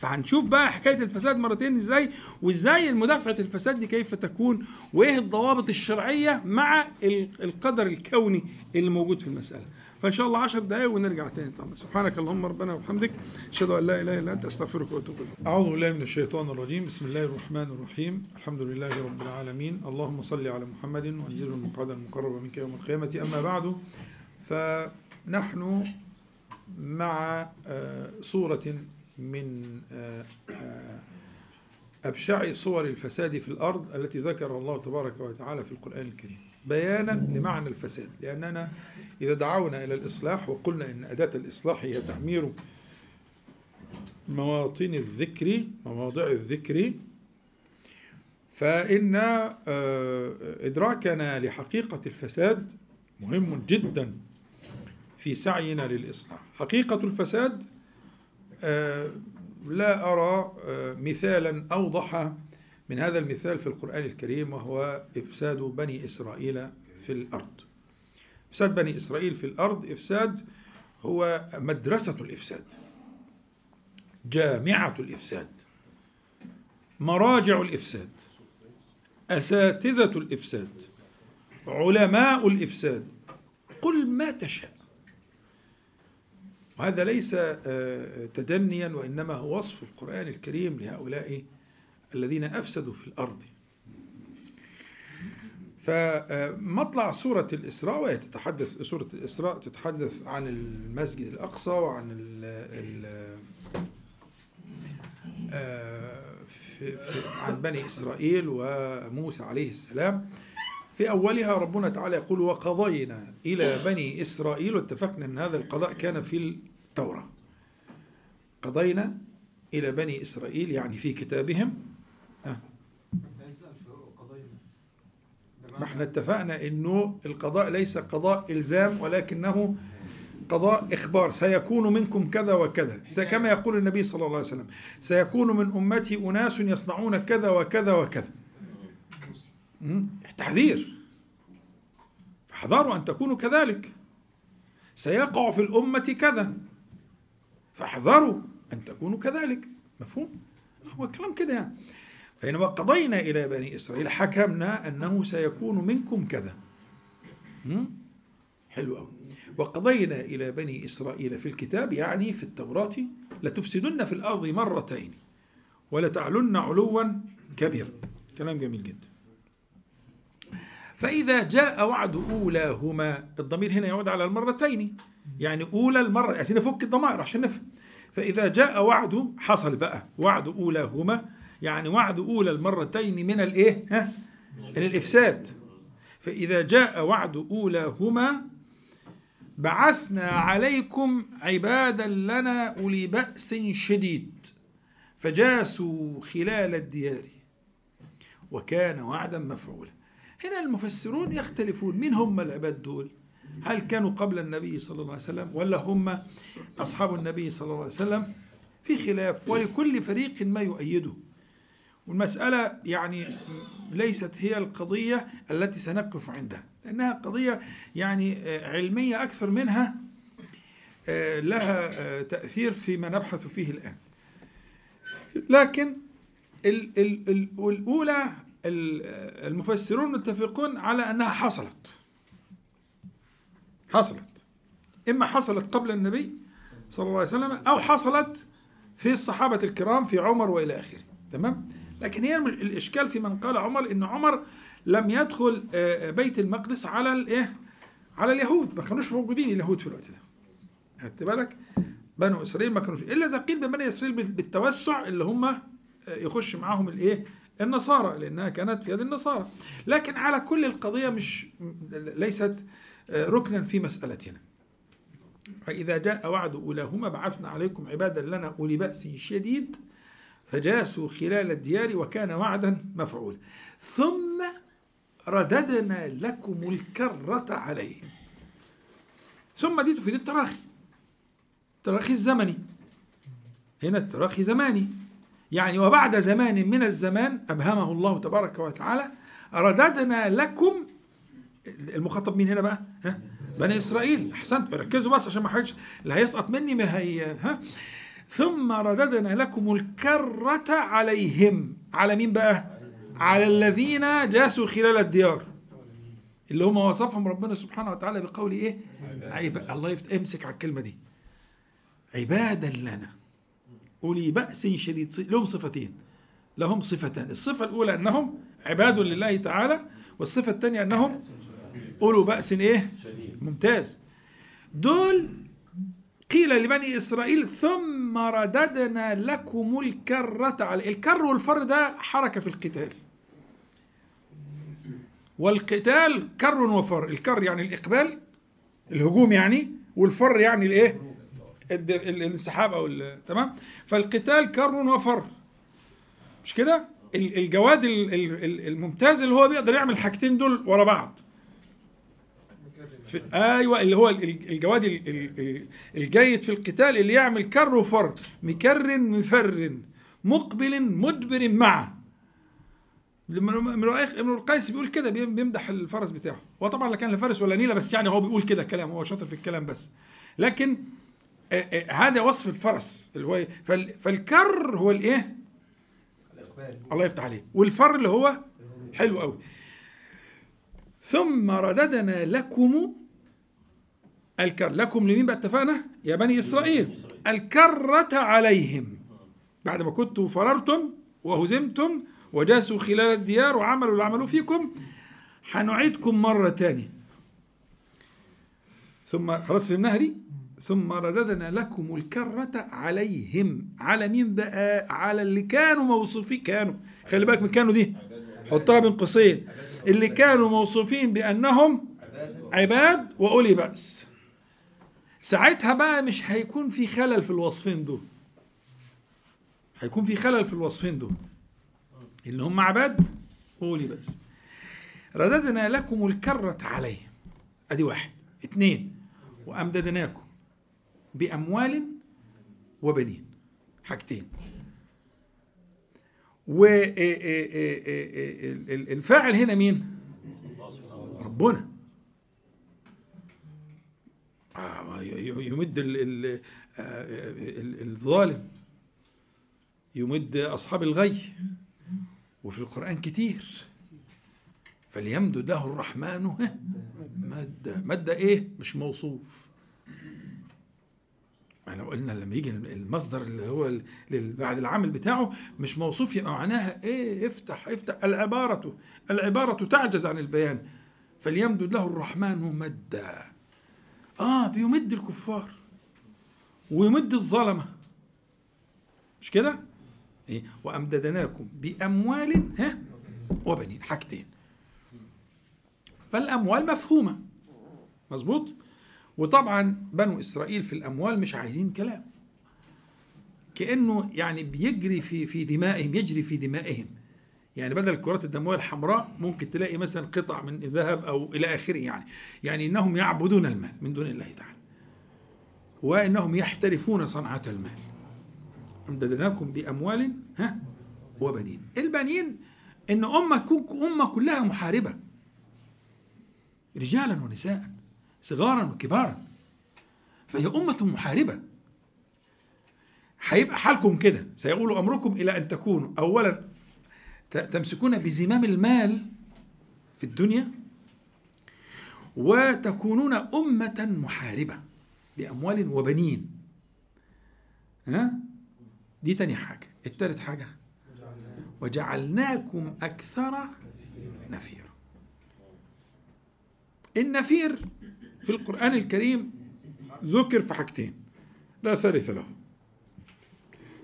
فهنشوف بقى حكاية الفساد مرتين إزاي وإزاي مدافعة الفساد دي كيف تكون وإيه الضوابط الشرعية مع ال- القدر الكوني اللي موجود في المسألة. فإن شاء الله 10 دقائق ونرجع تاني. طبعا سبحانك اللهم ربنا وبحمدك. أشهد أن لا إله إلا أنت أستغفرك وأتوب إليك. أعوذ بالله من الشيطان الرجيم. بسم الله الرحمن الرحيم. الحمد لله رب العالمين. اللهم صل على محمد وأنزله المقعد المقرب منك يوم القيامة. أما بعد فنحن مع آه، صورة من آه، آه، أبشع صور الفساد في الأرض التي ذكر الله تبارك وتعالى في القرآن الكريم. بيانا لمعنى الفساد. لأننا إذا دعونا إلى الإصلاح وقلنا إن أداة الإصلاح هي تعمير مواطن الذكر مواضع الذكر فإن آه، إدراكنا لحقيقة الفساد مهم جدا في سعينا للإصلاح. حقيقة الفساد آه، لا أرى آه، مثالا أوضح من هذا المثال في القرآن الكريم وهو إفساد بني إسرائيل في الأرض. إفساد بني إسرائيل في الأرض إفساد هو مدرسة الإفساد جامعة الإفساد مراجع الإفساد أساتذة الإفساد علماء الإفساد قل ما تشاء. وهذا ليس آه، تدنيا وإنما هو وصف القرآن الكريم لهؤلاء الذين أفسدوا في الأرض. فمطلع سورة الإسراء وهي تتحدث سورة الإسراء تتحدث عن المسجد الأقصى وعن ال ال في عن بني إسرائيل وموسى عليه السلام. في أولها ربنا تعالى يقول وقضينا إلى بني إسرائيل واتفقنا أن هذا القضاء كان في التوراة. قضينا إلى بني إسرائيل يعني في كتابهم آه. ما إحنا اتفقنا انه القضاء ليس قضاء إلزام ولكنه قضاء إخبار. سيكون منكم كذا وكذا. كما يقول النبي صلى الله عليه وسلم سيكون من أمتي أناس يصنعون كذا وكذا وكذا. تحذير. فاحذروا أن تكونوا كذلك. سيقع في الأمة كذا. فاحذروا أن تكونوا كذلك. مفهوم؟ هو كلام كده يعني. فإنما قضينا إلى بني إسرائيل حكمنا أنه سيكون منكم كذا؟ حلو أوي. وقضينا إلى بني إسرائيل في الكتاب يعني في التوراة لتفسدن في الأرض مرتين ولتعلن علوا كبيرا. كلام جميل جدا. فإذا جاء وعد أولاهما الضمير هنا يعود على المرتين. يعني أولى المرة عشان نفك الضمائر عشان نفهم. فإذا جاء وعد حصل بقى. وعد أولاهما يعني وعد أولى المرتين من الإيه؟ ها؟ من الإفساد. فإذا جاء وعد أولاهما بعثنا عليكم عبادا لنا أولي بأس شديد فجاسوا خلال الديار وكان وعدا مفعولا. هنا المفسرون يختلفون مين هم العباد دول؟ هل كانوا قبل النبي صلى الله عليه وسلم ولا هم أصحاب النبي صلى الله عليه وسلم؟ في خلاف ولكل فريق ما يؤيده. والمسألة يعني ليست هي القضية التي سنقف عندها لأنها قضية يعني آه، علمية أكثر منها آه، لها آه، تأثير فيما نبحث فيه الآن. لكن ال ال ال الأولى ال- المفسرون متفقون على أنها حصلت. حصلت. إما حصلت قبل النبي صلى الله عليه وسلم أو حصلت في الصحابة الكرام في عمر وإلى آخره. تمام؟ لكن هي الإشكال في من قال عمر إن عمر لم يدخل آه، بيت المقدس على الإيه على اليهود. ما كانوش موجودين اليهود في الوقت ده. خدت بالك؟ بنو إسرائيل ما كانوش. إلا إذا قيل ببني إسرائيل بال- بالتوسع اللي هم آه، يخش معاهم الإيه؟ النصارى لأنها كانت في يد النصارى. لكن على كل القضية مش ليست آه، ركنا في مسألتنا. فإذا جاء وعد أولاهما بعثنا عليكم عبادا لنا أولي بأس شديد. فجاسوا خلال الديار وكان وعدا مفعولا ثم رددنا لكم الكرة عليهم. ثم دي تفيد التراخي التراخي الزمني. هنا التراخي زماني. يعني وبعد زمان من الزمان أبهمه الله تبارك وتعالى رددنا لكم المخاطب مين هنا بقى؟ ها؟ بني إسرائيل. أحسنت ركزوا بس عشان ما حدش اللي هيسقط مني ما هي ها؟ ثم رددنا لكم الكرة عليهم. على مين بقى؟ على الذين جاسوا خلال الديار. اللي هم وصفهم ربنا سبحانه وتعالى بقول إيه؟ عيب الله يفت... امسك على الكلمة دي. عبادا لنا. أولي بأس شديد. لهم صفتين. لهم صفتان. الصفة الأولى أنهم عباد لله تعالى والصفة الثانية أنهم أولو بأس إيه؟ ممتاز. دول قيل لبني إسرائيل ثم رددنا لكم الكرة على الكر والفر ده حركة في القتال. والقتال كر وفر. الكر يعني الإقبال الهجوم يعني والفر يعني الإيه؟ الانسحاب ال- تمام؟ فالقتال كر وفر. مش كده؟ ال- الجواد ال- ال- ال- الممتاز اللي هو بيقدر يعمل الحاجتين دول ورا بعض. في أيوه اللي هو ال- ال- الجواد ال- ال- ال- الجيد في القتال اللي يعمل كر وفر مكر مفر مقبل مدبر معه امرؤ القيس بيقول كده بيم- بيمدح الفرس بتاعه. هو طبعا لا كان لا فارس ولا نيلة بس يعني هو بيقول كده كلام هو شاطر في الكلام بس. لكن هذا وصف الفرس اللي هو إيه؟ فال- فالكر هو الإيه؟ الله يفتح عليه والفر اللي هو حلو قوي ثم رددنا لكم الكر لكم لمين بقى اتفقنا؟ يا بني إسرائيل. الكرة عليهم. بعد ما كنتم فررتم وهزمتم وجاسوا خلال الديار وعملوا اللي عملوه فيكم هنعيدكم مرة تانية. ثم خلاص فهمناها دي؟ ثم رددنا لكم الكرة عليهم. على مين بقى؟ على اللي كانوا موصوفين. كانوا. خلي بالك من كانوا دي. حطها بين قوسين. اللي كانوا موصوفين بأنهم عباد وأولي بأس. ساعتها بقى مش هيكون في خلل في الوصفين دول. هيكون في خلل في الوصفين دول. اللي هم عباد وأولي بأس رددنا لكم الكرة عليهم. أدي واحد. اثنين. وأمددناكم بأموال وبنين. حاجتين. والفاعل هنا مين؟ ربنا. آه، ي- ي- يمد ال- ال- آه، ال- الظالم. يمد أصحاب الغي. وفي القرآن كتير. فليمدد له الرحمن مادة مادة إيه؟ مش موصوف. إحنا قلنا لما يجي المصدر اللي هو بعد العامل بتاعه مش موصوف يبقى معناها إيه؟ افتح افتح. العبارة العبارة تعجز عن البيان. فليمدد له الرحمن مدا. آه بيمد الكفار ويمد الظلمة. مش كده؟ إيه؟ وأمددناكم بأموال ها وبنين حاجتين. فالأموال مفهومة. مظبوط؟ وطبعا بنو إسرائيل في الأموال مش عايزين كلام. كأنه يعني بيجري في في دمائهم يجري في دمائهم. يعني بدل الكرات الدموية الحمراء ممكن تلاقي مثلا قطع من ذهب أو إلى آخره يعني. يعني إنهم يعبدون المال من دون الله تعالى. وإنهم يحترفون صنعة المال. أمددناكم بأموال ها وبنين. البنين إن أمة تكون أمة كلها محاربة. رجالا ونساء صغارا وكبارا. فهي أمة محاربة. هيبقى حالكم كده. سيقول أمركم إلى أن تكونوا اولا تمسكون بزمام المال في الدنيا وتكونون أمة محاربة بأموال وبنين. ها؟ دي تاني حاجة. التالت حاجة. وجعلناكم أكثر نفيرا. النفير في القرآن الكريم ذكر في حاجتين. لا ثالث له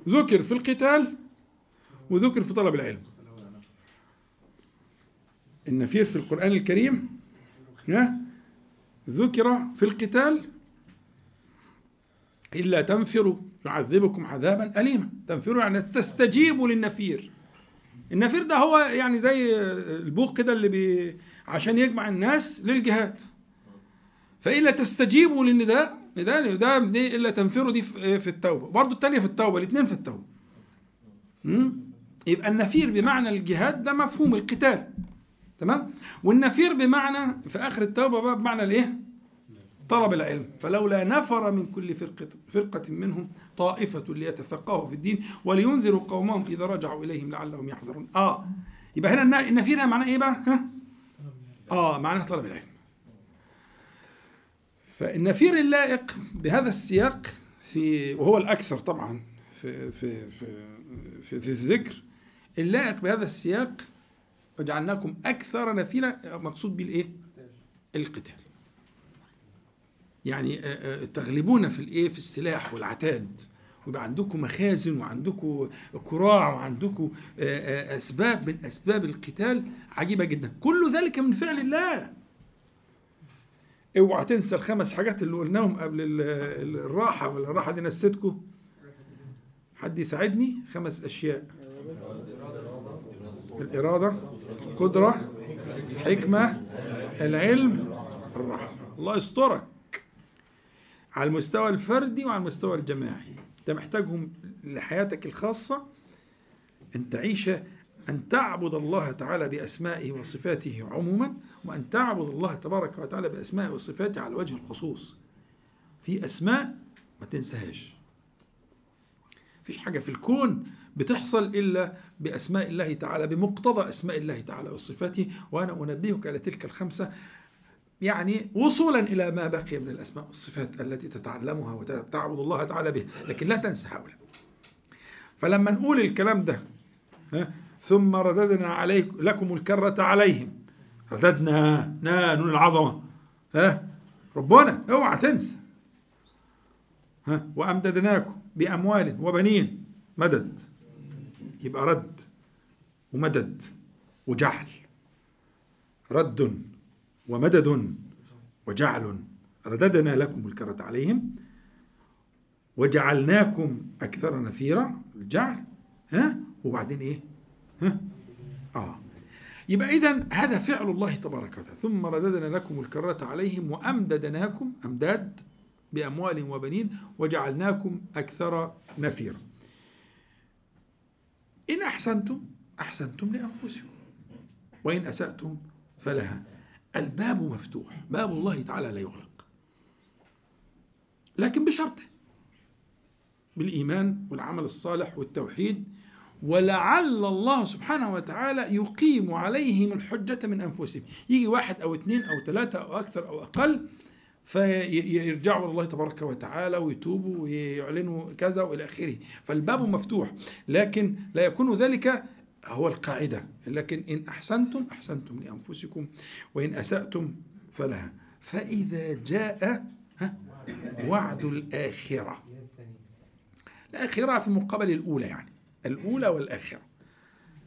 ذكر في القتال وذكر في طلب العلم. النفير في القرآن الكريم ذكر في القتال إلا تنفروا يعذبكم عذابا أليما. تنفروا يعني تستجيبوا للنفير. النفير ده هو يعني زي البوق كده اللي بي عشان يجمع الناس للجهاد. فإلا تستجيبوا للنداء نداء نداء دي إلا تنفروا دي في التوبة. برضو التانية في التوبة الاثنين في التوبة؟ يبقى النفير بمعنى الجهاد ده مفهوم القتال. تمام؟ والنفير بمعنى في آخر التوبة بقى بمعنى الإيه؟ طلب العلم. فلولا نفر من كل فرقة, فرقة منهم طائفة ليتفقهوا في الدين ولينذروا قومهم إذا رجعوا إليهم لعلهم يحذرون. آه. يبقى هنا الن- النفير معناه إيه بقى؟ ها؟ آه معناه طلب العلم. فالنفير اللائق بهذا السياق في وهو الأكثر طبعا في في في في, في الذكر اللائق بهذا السياق وجعلناكم أكثر نفيرا مقصود به الإيه؟ القتال. يعني آه، آه، تغلبون في الإيه؟ في السلاح والعتاد. ويبقى عندكم مخازن وعندكم كراع وعندكم آه، أسباب من أسباب القتال عجيبة جدا. كل ذلك من فعل الله. اوعى تنسى الخمس حاجات اللي قلناهم قبل ال- ال- الراحة. ولا الراحة دي نسيتكم؟ حد يساعدني؟ خمس أشياء. الإرادة. قدرة حكمة العلم الرحمه الله يسترك على المستوى الفردي وعلى المستوى الجماعي. انت محتاجهم لحياتك الخاصة. أن تعيش أن تعبد الله تعالى بأسمائه وصفاته عموما وأن تعبد الله تبارك وتعالى بأسمائه وصفاته على وجه الخصوص. في أسماء ما تنساهاش. فيش حاجة في الكون بتحصل إلا بأسماء الله تعالى بمقتضى أسماء الله تعالى وصفاته وأنا أنبهك على تلك الخمسة يعني وصولا إلى ما بقي من الأسماء والصفات التي تتعلمها وتعبد الله تعالى بها، لكن لا تنسى هؤلاء. فلما نقول الكلام ده ها ثم رددنا عليك لكم الكرة عليهم. رددنا نا نون العظمة. ها ربنا اوعى تنسى. ها وأمددناكم بأموال وبنين مدد. يبقى رد ومدد وجعل. رد ومدد وجعل. رددنا لكم الكرة عليهم وجعلناكم أكثر نفيرا. الجعل ها؟ وبعدين إيه؟ ها؟ آه. يبقى إذا هذا فعل الله تبارك وتعالى. ثم رددنا لكم الكرة عليهم وأمددناكم أمداد بأموال وبنين وجعلناكم أكثر نفيرا. إن أحسنتم أحسنتم لأنفسكم. وإن أسأتم فلها. الباب مفتوح. باب الله تعالى لا يغلق. لكن بشرط بالإيمان والعمل الصالح والتوحيد. ولعل الله سبحانه وتعالى يقيم عليهم الحجة من أنفسهم. يجي واحد أو اثنين أو ثلاثة أو أكثر أو أقل فيرجعوا الله تبارك وتعالى ويتوبوا ويعلنوا كذا وإلى آخره، فالباب مفتوح، لكن لا يكون ذلك هو القاعدة، لكن إن أحسنتم أحسنتم لأنفسكم وإن أسأتم فلها، فإذا جاء وعد الآخرة. الآخرة في مقابل الأولى يعني، الأولى والآخرة.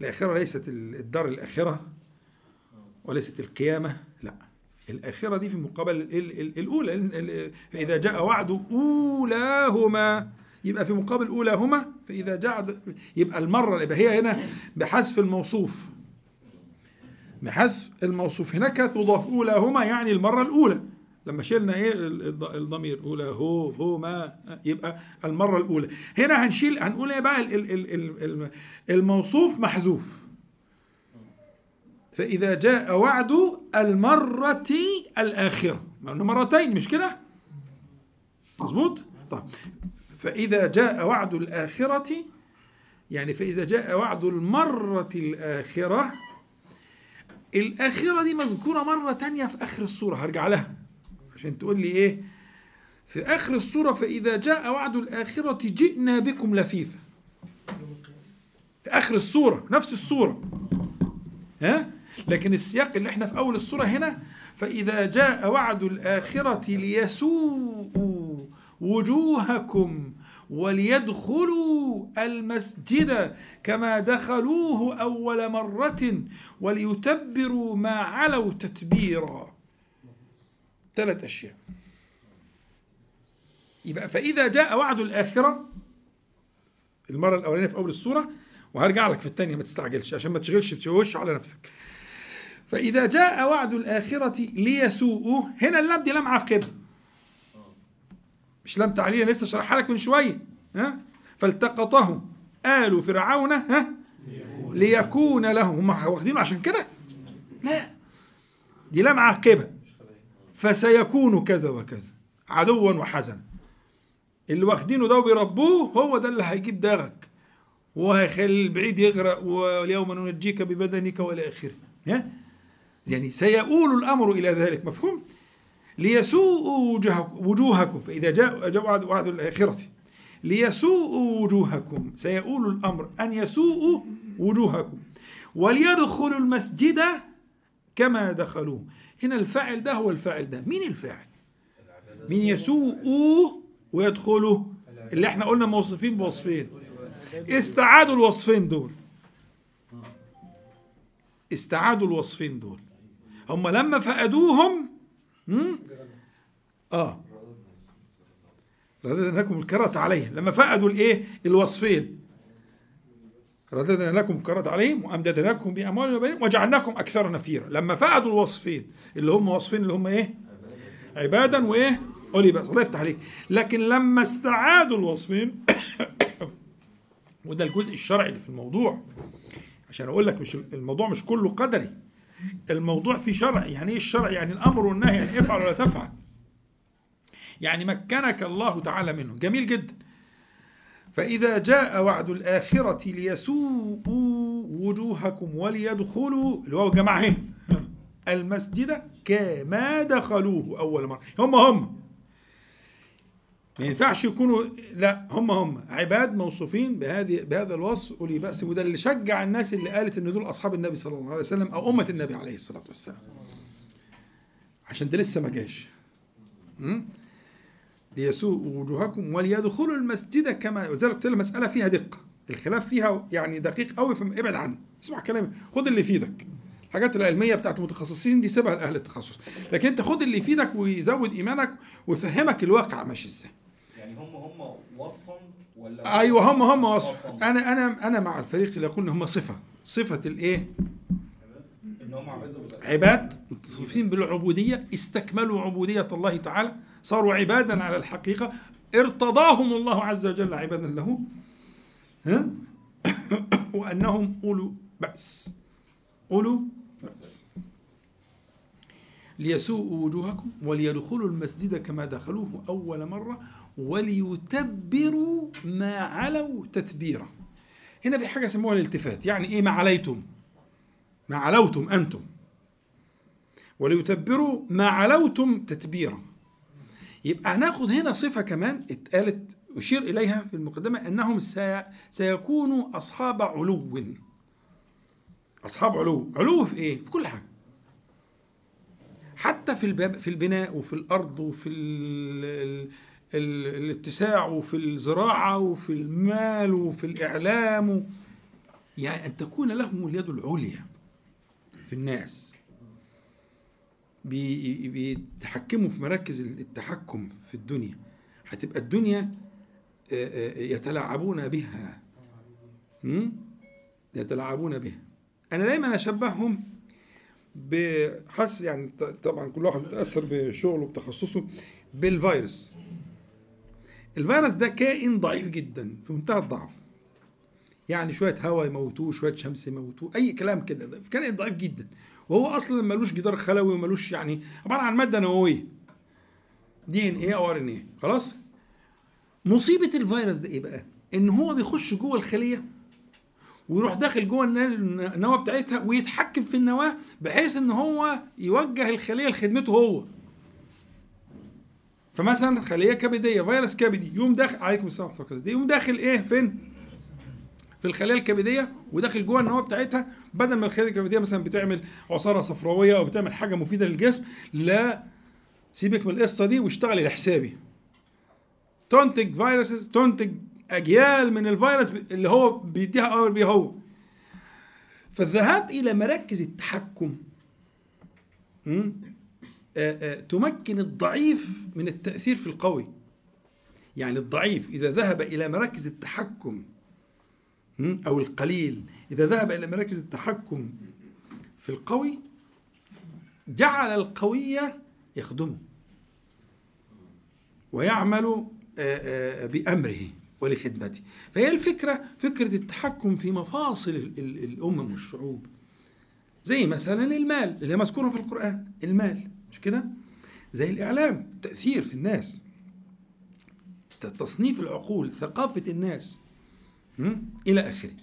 الآخرة ليست الدار الآخرة وليست القيامة،. الآخرة دي في مقابل ال- ال- الأولى ال- ال- فإذا جاء وعد أولاهما يبقى في مقابل أولاهما فإذا جاء يبقى المرة يبقى هي هنا بحذف الموصوف. بحذف الموصوف. هناك تضاف أولاهما يعني المرة الأولى. لما شلنا إيه ال- الض- الضمير اولى هو هو ما يبقى المرة الأولى. هنا هنشيل هنقول إيه بقى ال- ال- ال- ال- الموصوف محذوف. فإذا جاء وعد المرة الآخرة. إنه مرتين مش كده؟ مظبوط؟ طيب. فإذا جاء وعد الآخرة يعني فإذا جاء وعد المرة الآخرة الآخرة دي مذكورة مرة تانية في آخر السورة. هرجع لها. عشان تقول لي إيه؟ في آخر السورة فإذا جاء وعد الآخرة جئنا بكم لفيفا في آخر السورة نفس السورة. ها؟ لكن السياق اللي إحنا في أول السوره هنا فإذا جاء وعد الآخرة ليسوءوا وجوهكم وليدخلوا المسجد كما دخلوه أول مرة وليتبروا ما علوا تتبيرا. ثلاث أشياء. يبقى فإذا جاء وعد الآخرة المرة الأولانية في أول السوره وهرجع لك في الثانية ما تستعجلش عشان ما تشغلش على نفسك. فإذا جاء وعد الآخرة ليسوءوا هنا اللام دي لام عاقبه مش لام تعليل لسه شرحها لك من شوية. ها؟ فالتقطه آل فرعون ها؟ ليكون لهم. هم واخدينه عشان كده؟ لا. دي لام عاقبه فسيكون كذا وكذا. عدوا وحزنا. اللي واخدينه ده وبيربوه هو ده اللي هيجيب داغك وهيخلي البعيد يغرق واليوم ننجيك ببدنك والى آخره. ها؟ يعني سيؤول الأمر إلى ذلك مفهوم؟ ليسوءوا وجوهكم, فإذا جاء جاء وعد, وعد الأخرة. ليسوءوا وجوهكم سيؤول الأمر أن يسوءوا وجوهكم. وليدخلوا المسجد كما دخلوه. هنا الفاعل ده هو الفاعل ده. مين الفاعل؟ مين يسوءوا ويدخلوا؟ اللي إحنا قلنا موصفين بوصفين. استعادوا الوصفين دول. استعادوا الوصفين دول. هم لما فقدوهم هم؟ آه. رددنا لكم الكرة عليهم. لما فقدوا الإيه؟ الوصفين. رددنا لكم الكرة عليهم وأمددناكم بأموال وبنين وجعلناكم أكثر نفيرا. لما فقدوا الوصفين اللي هم وصفين اللي هم إيه؟ عبادا وإيه؟ قولي بس الله يفتح عليك. لكن لما استعادوا الوصفين وده الجزء الشرعي اللي في الموضوع عشان أقول لك مش الموضوع مش كله قدري. الموضوع فيه شرع. يعني إيه الشرع؟ يعني الأمر والنهي يعني افعل ولا تفعل. يعني مكنك الله تعالى منه. جميل جدا. فإذا جاء وعد الآخرة ليسوءوا وجوهكم وليدخلوا اللي هو جماعة اهي المسجد كما دخلوه أول مرة. هم هم. ما ينفعش يكونوا لا هم هم عباد موصوفين بهذه بهذا الوصف أولي بأس وده اللي شجع الناس اللي قالت إن دول أصحاب النبي صلى الله عليه وسلم أو أمة النبي عليه الصلاة والسلام. عشان ده لسه ما جاش. م? ليسوءوا وجوهكم وليدخلوا المسجد كما ولذلك قلت المساله فيها دقة. الخلاف فيها يعني دقيق قوي فابعد عنه. اسمع كلامي. خد اللي يفيدك الحاجات العلمية بتاعت المتخصصين دي سيبها لاهل التخصص. لكن أنت خد اللي يفيدك ويزود إيمانك ويفهمك الواقع ماشي إزاي. هم هم وصفا ولا أيوه هم هم وصف. أنا أنا أنا مع الفريق اللي يقول إن هم صفة. صفة الإيه؟ إن هم عباد متصفين بالعبودية استكملوا عبودية الله تعالى صاروا عبادا على الحقيقة ارتضاهم الله عز وجل عبادا له ها؟ وأنهم أولو بأس. أولو بأس. ليسوءوا وجوهكم وليدخلوا المسجد كما دخلوه أول مرة. وليتبروا ما علوا تتبيرا. هنا بحاجه يسموها الالتفات يعني إيه ما عليتم؟ ما علوتم أنتم. وليتبروا ما علوتم تتبيرا. يبقى هناخد هنا صفة كمان اتقالت اشير إليها في المقدمة إنهم سي سيكونوا أصحاب علو. أصحاب علو. علو في إيه؟ في كل حاجة. حتى في الباب في البناء وفي الأرض وفي الاتساع وفي الزراعة وفي المال وفي الإعلام. يعني أن تكون لهم اليد العليا في الناس. بي- بيتحكموا في مراكز التحكم في الدنيا. هتبقى الدنيا يتلاعبون بها? يتلاعبون بها. أنا دايما أشبههم بحس يعني طبعا كل واحد متأثر بشغله بتخصصه بالفيروس. الفيروس ده كائن ضعيف جدا في منتهى الضعف. يعني شوية هواء يموتوه شوية شمس يموتوه أي كلام كده. ده كائن ضعيف جدا. وهو أصلا ملوش جدار خلوي وملوش يعني عبارة عن مادة نووية. دي ان إيه أو ار ان إيه خلاص؟ مصيبة الفيروس ده إيه بقى؟ إن هو بيخش جوه الخلية ويروح داخل جوه النواه بتاعتها ويتحكم في النواة بحيث إن هو يوجه الخلية لخدمته هو. فمثلا خلية كبدية فيروس كبدي يوم داخل عليكم السلام ورحمة الله. يوم داخل إيه؟ فين؟ في الخلية الكبدية وداخل جوه النواه بتاعتها. بدل ما الخلية الكبدية مثلا بتعمل عصارة صفراوية أو بتعمل حاجة مفيدة للجسم لا سيبك من القصة دي واشتغلي لحسابي تنتج فيروسز تنتج أجيال من الفيروس اللي هو بيديها أمر بيه هو. فالذهاب إلى مراكز التحكم. تمكن الضعيف من التأثير في القوي. يعني الضعيف إذا ذهب إلى مراكز التحكم? أو القليل إذا ذهب إلى مراكز التحكم في القوي جعل القوي يخدمه ويعمل آه، آه، بأمره ولخدمته. فهي الفكرة فكرة التحكم في مفاصل ال- ال- الأمم والشعوب. زي مثلا المال اللي مذكورة في القرآن المال. مش كده؟ زي الإعلام التأثير في الناس. تصنيف العقول ثقافة الناس. م? إلى آخره.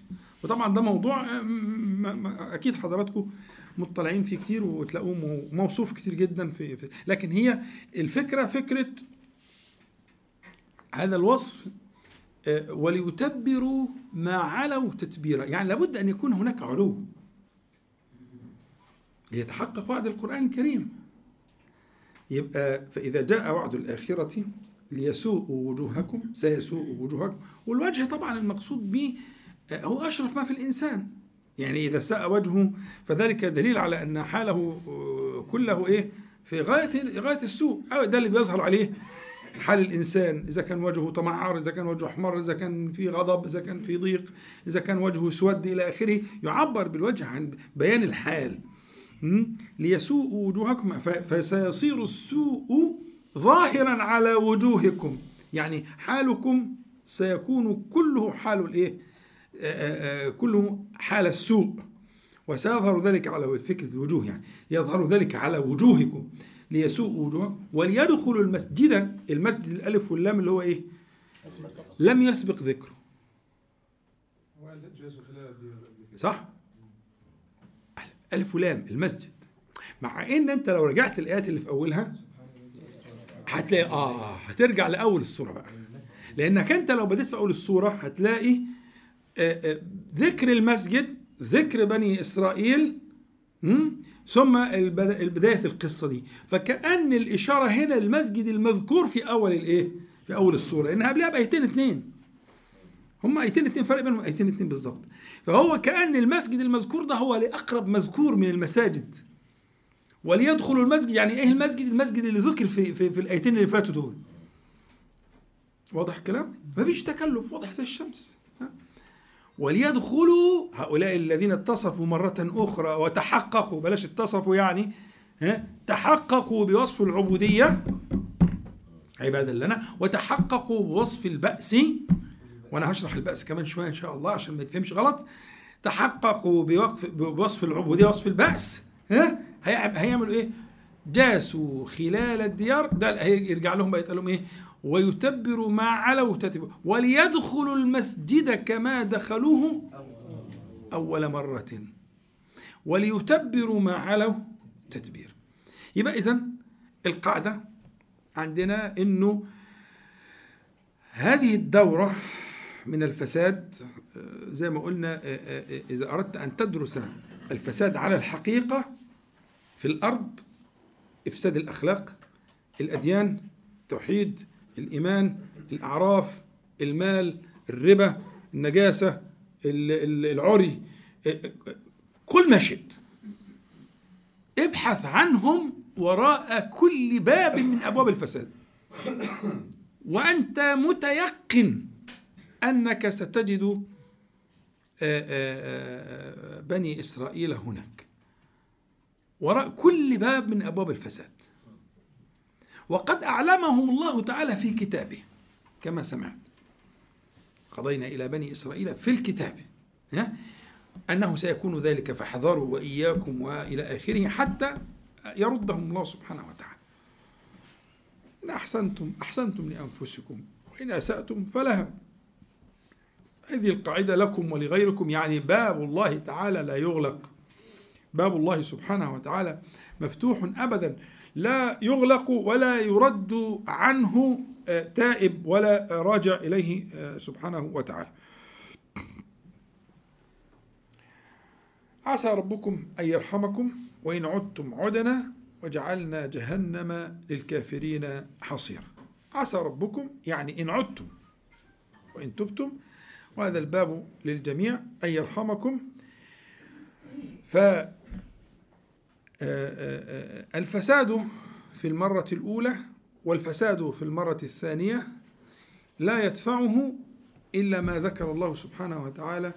وطبعا ده موضوع آه، أكيد حضراتكم مطلعين فيه كتير وتلاقوه مو- موصوف كتير جدا في, في لكن هي الفكرة فكرة هذا الوصف آه، وليتبروا ما علوا تتبيرا يعني لابد أن يكون هناك علو ليتحقق وعد القرآن الكريم. يبقى فإذا جاء وعد الآخرة ليسوءوا وجوهكم سيسوء وجوهكم. والوجه طبعا المقصود به آه، هو أشرف ما في الإنسان. يعني إذا ساء وجهه فذلك دليل على أن حاله آه، كله إيه؟ في غاية غاية السوء. أو ده اللي بيظهر عليه حال الإنسان. إذا كان وجهه تمعر إذا كان وجهه أحمر إذا كان في غضب إذا كان في ضيق إذا كان وجهه اسود إلى آخره يعبر بالوجه عن بيان الحال. م? ليسوءوا وجوهكم. فسيصير السوء ظاهرا على وجوهكم. يعني حالكم سيكون كله حال الإيه؟ كله حال السوء. وسيظهر ذلك على فكرة الوجوه يعني. يظهر ذلك على وجوهكم. ليسوءوا وجوهكم. وليدخلوا المسجد المسجد الألف واللام اللي هو إيه؟ لم يسبق ذكره. صح؟ ألف ولام المسجد. مع إن أنت لو رجعت الآيات اللي في أولها هتلاقي آه هترجع لأول السورة بقى. لأنك أنت لو بديت في أول السورة هتلاقي آه، آه، ذكر المسجد ذكر بني إسرائيل مم؟ ثم بدايه القصة دي. فكأن الإشارة هنا المسجد المذكور في أول الإيه؟ في أول السورة. لأن قبلها بايتين اتنين. هم ايتين اتنين فرق بينهم ايتين اتنين بالظبط. فهو كأن المسجد المذكور ده هو لأقرب مذكور من المساجد. وليدخلوا المسجد يعني إيه المسجد؟ المسجد اللي ذكر في في, في الآيتين اللي فاتوا دول. واضح الكلام؟ مفيش تكلف واضح زي الشمس؟ وليدخلوا هؤلاء الذين اتصفوا مرة أخرى وتحققوا بلاش اتصفوا يعني ها؟ تحققوا بوصف العبودية عبادا لنا وتحققوا بوصف البأس وأنا هشرح البأس كمان شوية إن شاء الله عشان ما يتفهمش غلط. تحققوا بوقف بوصف العبوديه وصف البأس. ها؟ هيعملوا إيه؟ جاسوا خلال الديار. ده هيرجع لهم بقى يتقال لهم إيه؟ ويتبروا ما علوا تتبروا وليدخلوا المسجد كما دخلوه أول مرة. وليتبروا ما علوا تتبير. يبقى إذا القاعدة عندنا إنه هذه الدورة من الفساد آه، زي ما قلنا آه، آه، إذا أردت أن تدرس الفساد على الحقيقة في الأرض إفساد الأخلاق الأديان التوحيد الإيمان الأعراف المال الربا النجاسة ال- ال- العري كل ما شئت. ابحث عنهم وراء كل باب من أبواب الفساد. وأنت متيقن أنك ستجد آه، آه، آه، بني إسرائيل هناك. وراء كل باب من أبواب الفساد. وقد أعلمهم الله تعالى في كتابه. كما سمعت. قضينا إلى بني إسرائيل في الكتاب؟ أنه سيكون ذلك فاحذروا وإياكم وإلى آخره حتى يردهم الله سبحانه وتعالى. إن أحسنتم أحسنتم لأنفسكم وإن أسأتم فلها. هذه القاعدة لكم ولغيركم يعني باب الله تعالى لا يغلق. باب الله سبحانه وتعالى مفتوح أبدا. لا يغلق ولا يرد عنه آه، تائب ولا راجع إليه آه، سبحانه وتعالى. عسى ربكم أن يرحمكم وإن عدتم عدنا وجعلنا جهنم للكافرين حصيرا. عسى ربكم يعني إن عدتم وإن تبتم وهذا الباب للجميع أن يرحمكم. ف آه، آه، آه، الفساد في المرة الأولى والفساد في المرة الثانية لا يدفعه إلا ما ذكر الله سبحانه وتعالى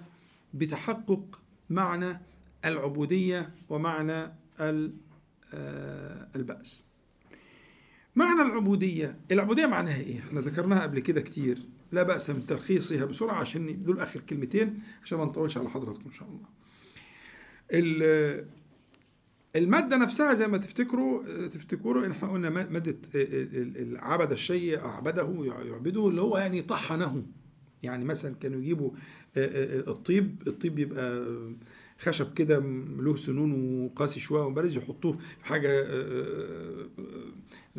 بتحقق معنى العبودية ومعنى ال- البأس. معنى العبودية العبودية معناها إيه؟ إحنا ذكرناها قبل كده كتير. لا بأس من تلخيصها بسرعة عشان دول آخر كلمتين عشان ما نطولش على حضراتكم إن شاء الله. ال- المادة نفسها زي ما تفتكروا تفتكروا إحنا قلنا مادة العبد الشيء أعبده يعبده اللي هو يعني طحنه. يعني مثلا كانوا يجيبوا الطيب الطيب يبقى خشب كده له سنون وقاسي شوية وبارز يحطوه في حاجة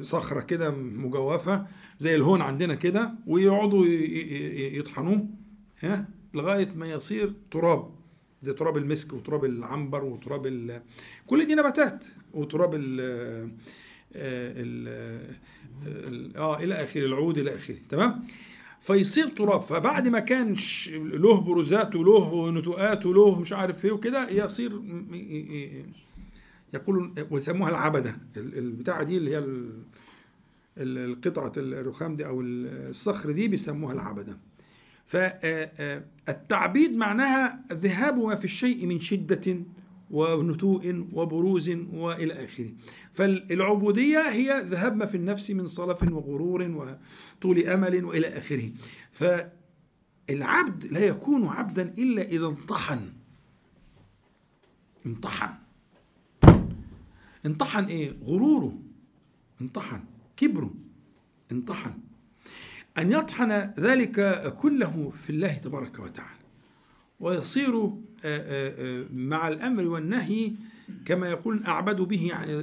صخرة كده مجوفة زي الهون عندنا كده ويقعدوا يطحنوه ها لغاية ما يصير تراب زي تراب المسك وتراب العنبر وتراب. كل دي نباتات وتراب ال ال ال آه إلى آخره العود إلى آخره تمام فيصير تراب فبعد ما كان له بروزات وله نتوءات وله مش عارف إيه وكده يصير م- ي- ي- يقولون ويسموها العبدة ال- البتاعة دي اللي هي ال- ال- القطعة الرخام دي أو الصخر دي بيسموها العبدة فالتعبيد معناها ذهاب ما في الشيء من شدة ونتوء وبروز وإلى آخره. فالعبودية هي ذهاب ما في النفس من صلف وغرور وطول أمل وإلى آخره. فالعبد لا يكون عبدا إلا إذا انطحن. انطحن. انطحن إيه؟ غروره. انطحن. كبره. انطحن. أن يطحن ذلك كله في الله تبارك وتعالى ويصير آه، آه، آه، مع الأمر والنهي كما يقول أعبدوا به يعني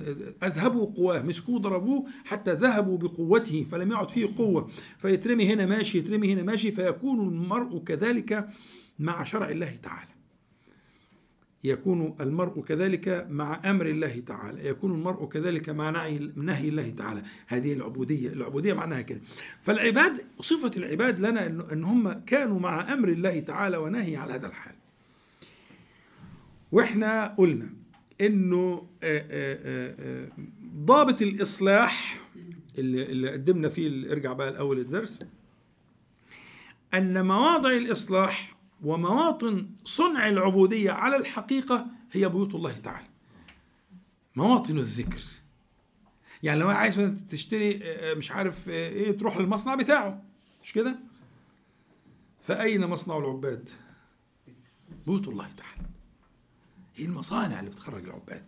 أذهبوا قواه مسكوه ضربوه حتى ذهبوا بقوته فلم يعد فيه قوة فيترمي هنا ماشي يترمي هنا ماشي فيكون المرء كذلك مع شرع الله تعالى يكون المرء كذلك مع أمر الله تعالى، يكون المرء كذلك مع نهي نهي الله تعالى، هذه العبودية، العبودية معناها كده. فالعباد صفة العباد لنا ان هم كانوا مع أمر الله تعالى ونهي على هذا الحال. وإحنا قلنا إنه ضابط الإصلاح اللي, قدمنا فيه ارجع بقى الأول الدرس أن مواضع الإصلاح ومواطن صنع العبودية على الحقيقة هي بيوت الله تعالى. مواطن الذكر. يعني لو عايز تشتري آه، مش عارف آه، إيه تروح للمصنع بتاعه. مش كده؟ فأين مصنع العباد؟ بيوت الله تعالى. هي المصانع اللي بتخرج العباد.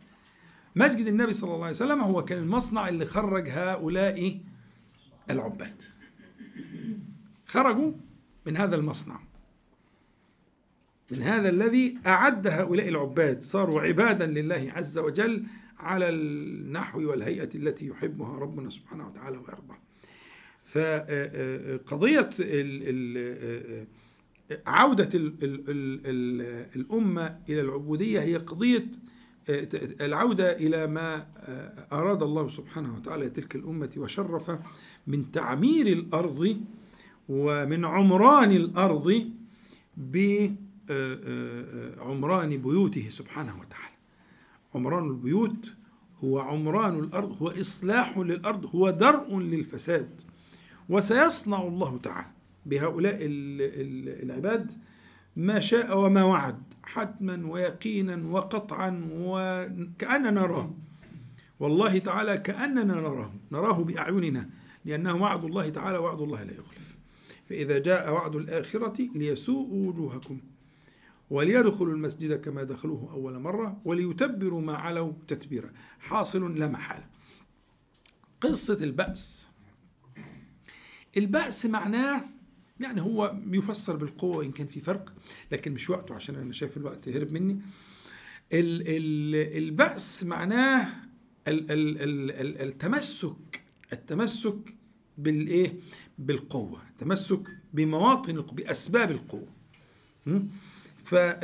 مسجد النبي صلى الله عليه وسلم هو كان المصنع اللي خرج هؤلاء العباد. خرجوا من هذا المصنع. من هذا الذي أعد هؤلاء العباد صاروا عبادا لله عز وجل على النحو والهيئة التي يحبها ربنا سبحانه وتعالى ويرضى فقضية عودة ال- ال- ال- ال- الأمة إلى العبودية هي قضية العودة إلى ما أراد الله سبحانه وتعالى تلك الأمة وشرف من تعمير الأرض ومن عمران الأرض بعمران بيوته سبحانه وتعالى. عمران البيوت هو عمران الأرض هو إصلاح للأرض هو درء للفساد. وسيصنع الله تعالى بهؤلاء ال- ال- العباد ما شاء وما وعد حتما ويقينا وقطعا وكأننا نراه. والله تعالى كأننا نراه نراه بأعيننا لأنه وعد الله تعالى وعد الله لا يخلف. فإذا جاء وعد الآخرة ليسوءوا وجوهكم. وليدخلوا المسجد كما دخلوه أول مرة وليتبروا ما علوا تتبيرا. حاصل لا محالة. قصة البأس. البأس معناه يعني هو يفسر بالقوة إن كان في فرق لكن مش وقته عشان أنا شايف الوقت هرب مني. ال ال البأس معناه ال ال ال ال التمسك التمسك بالإيه؟ بالقوة التمسك بمواطن القوة بأسباب القوة. م? ف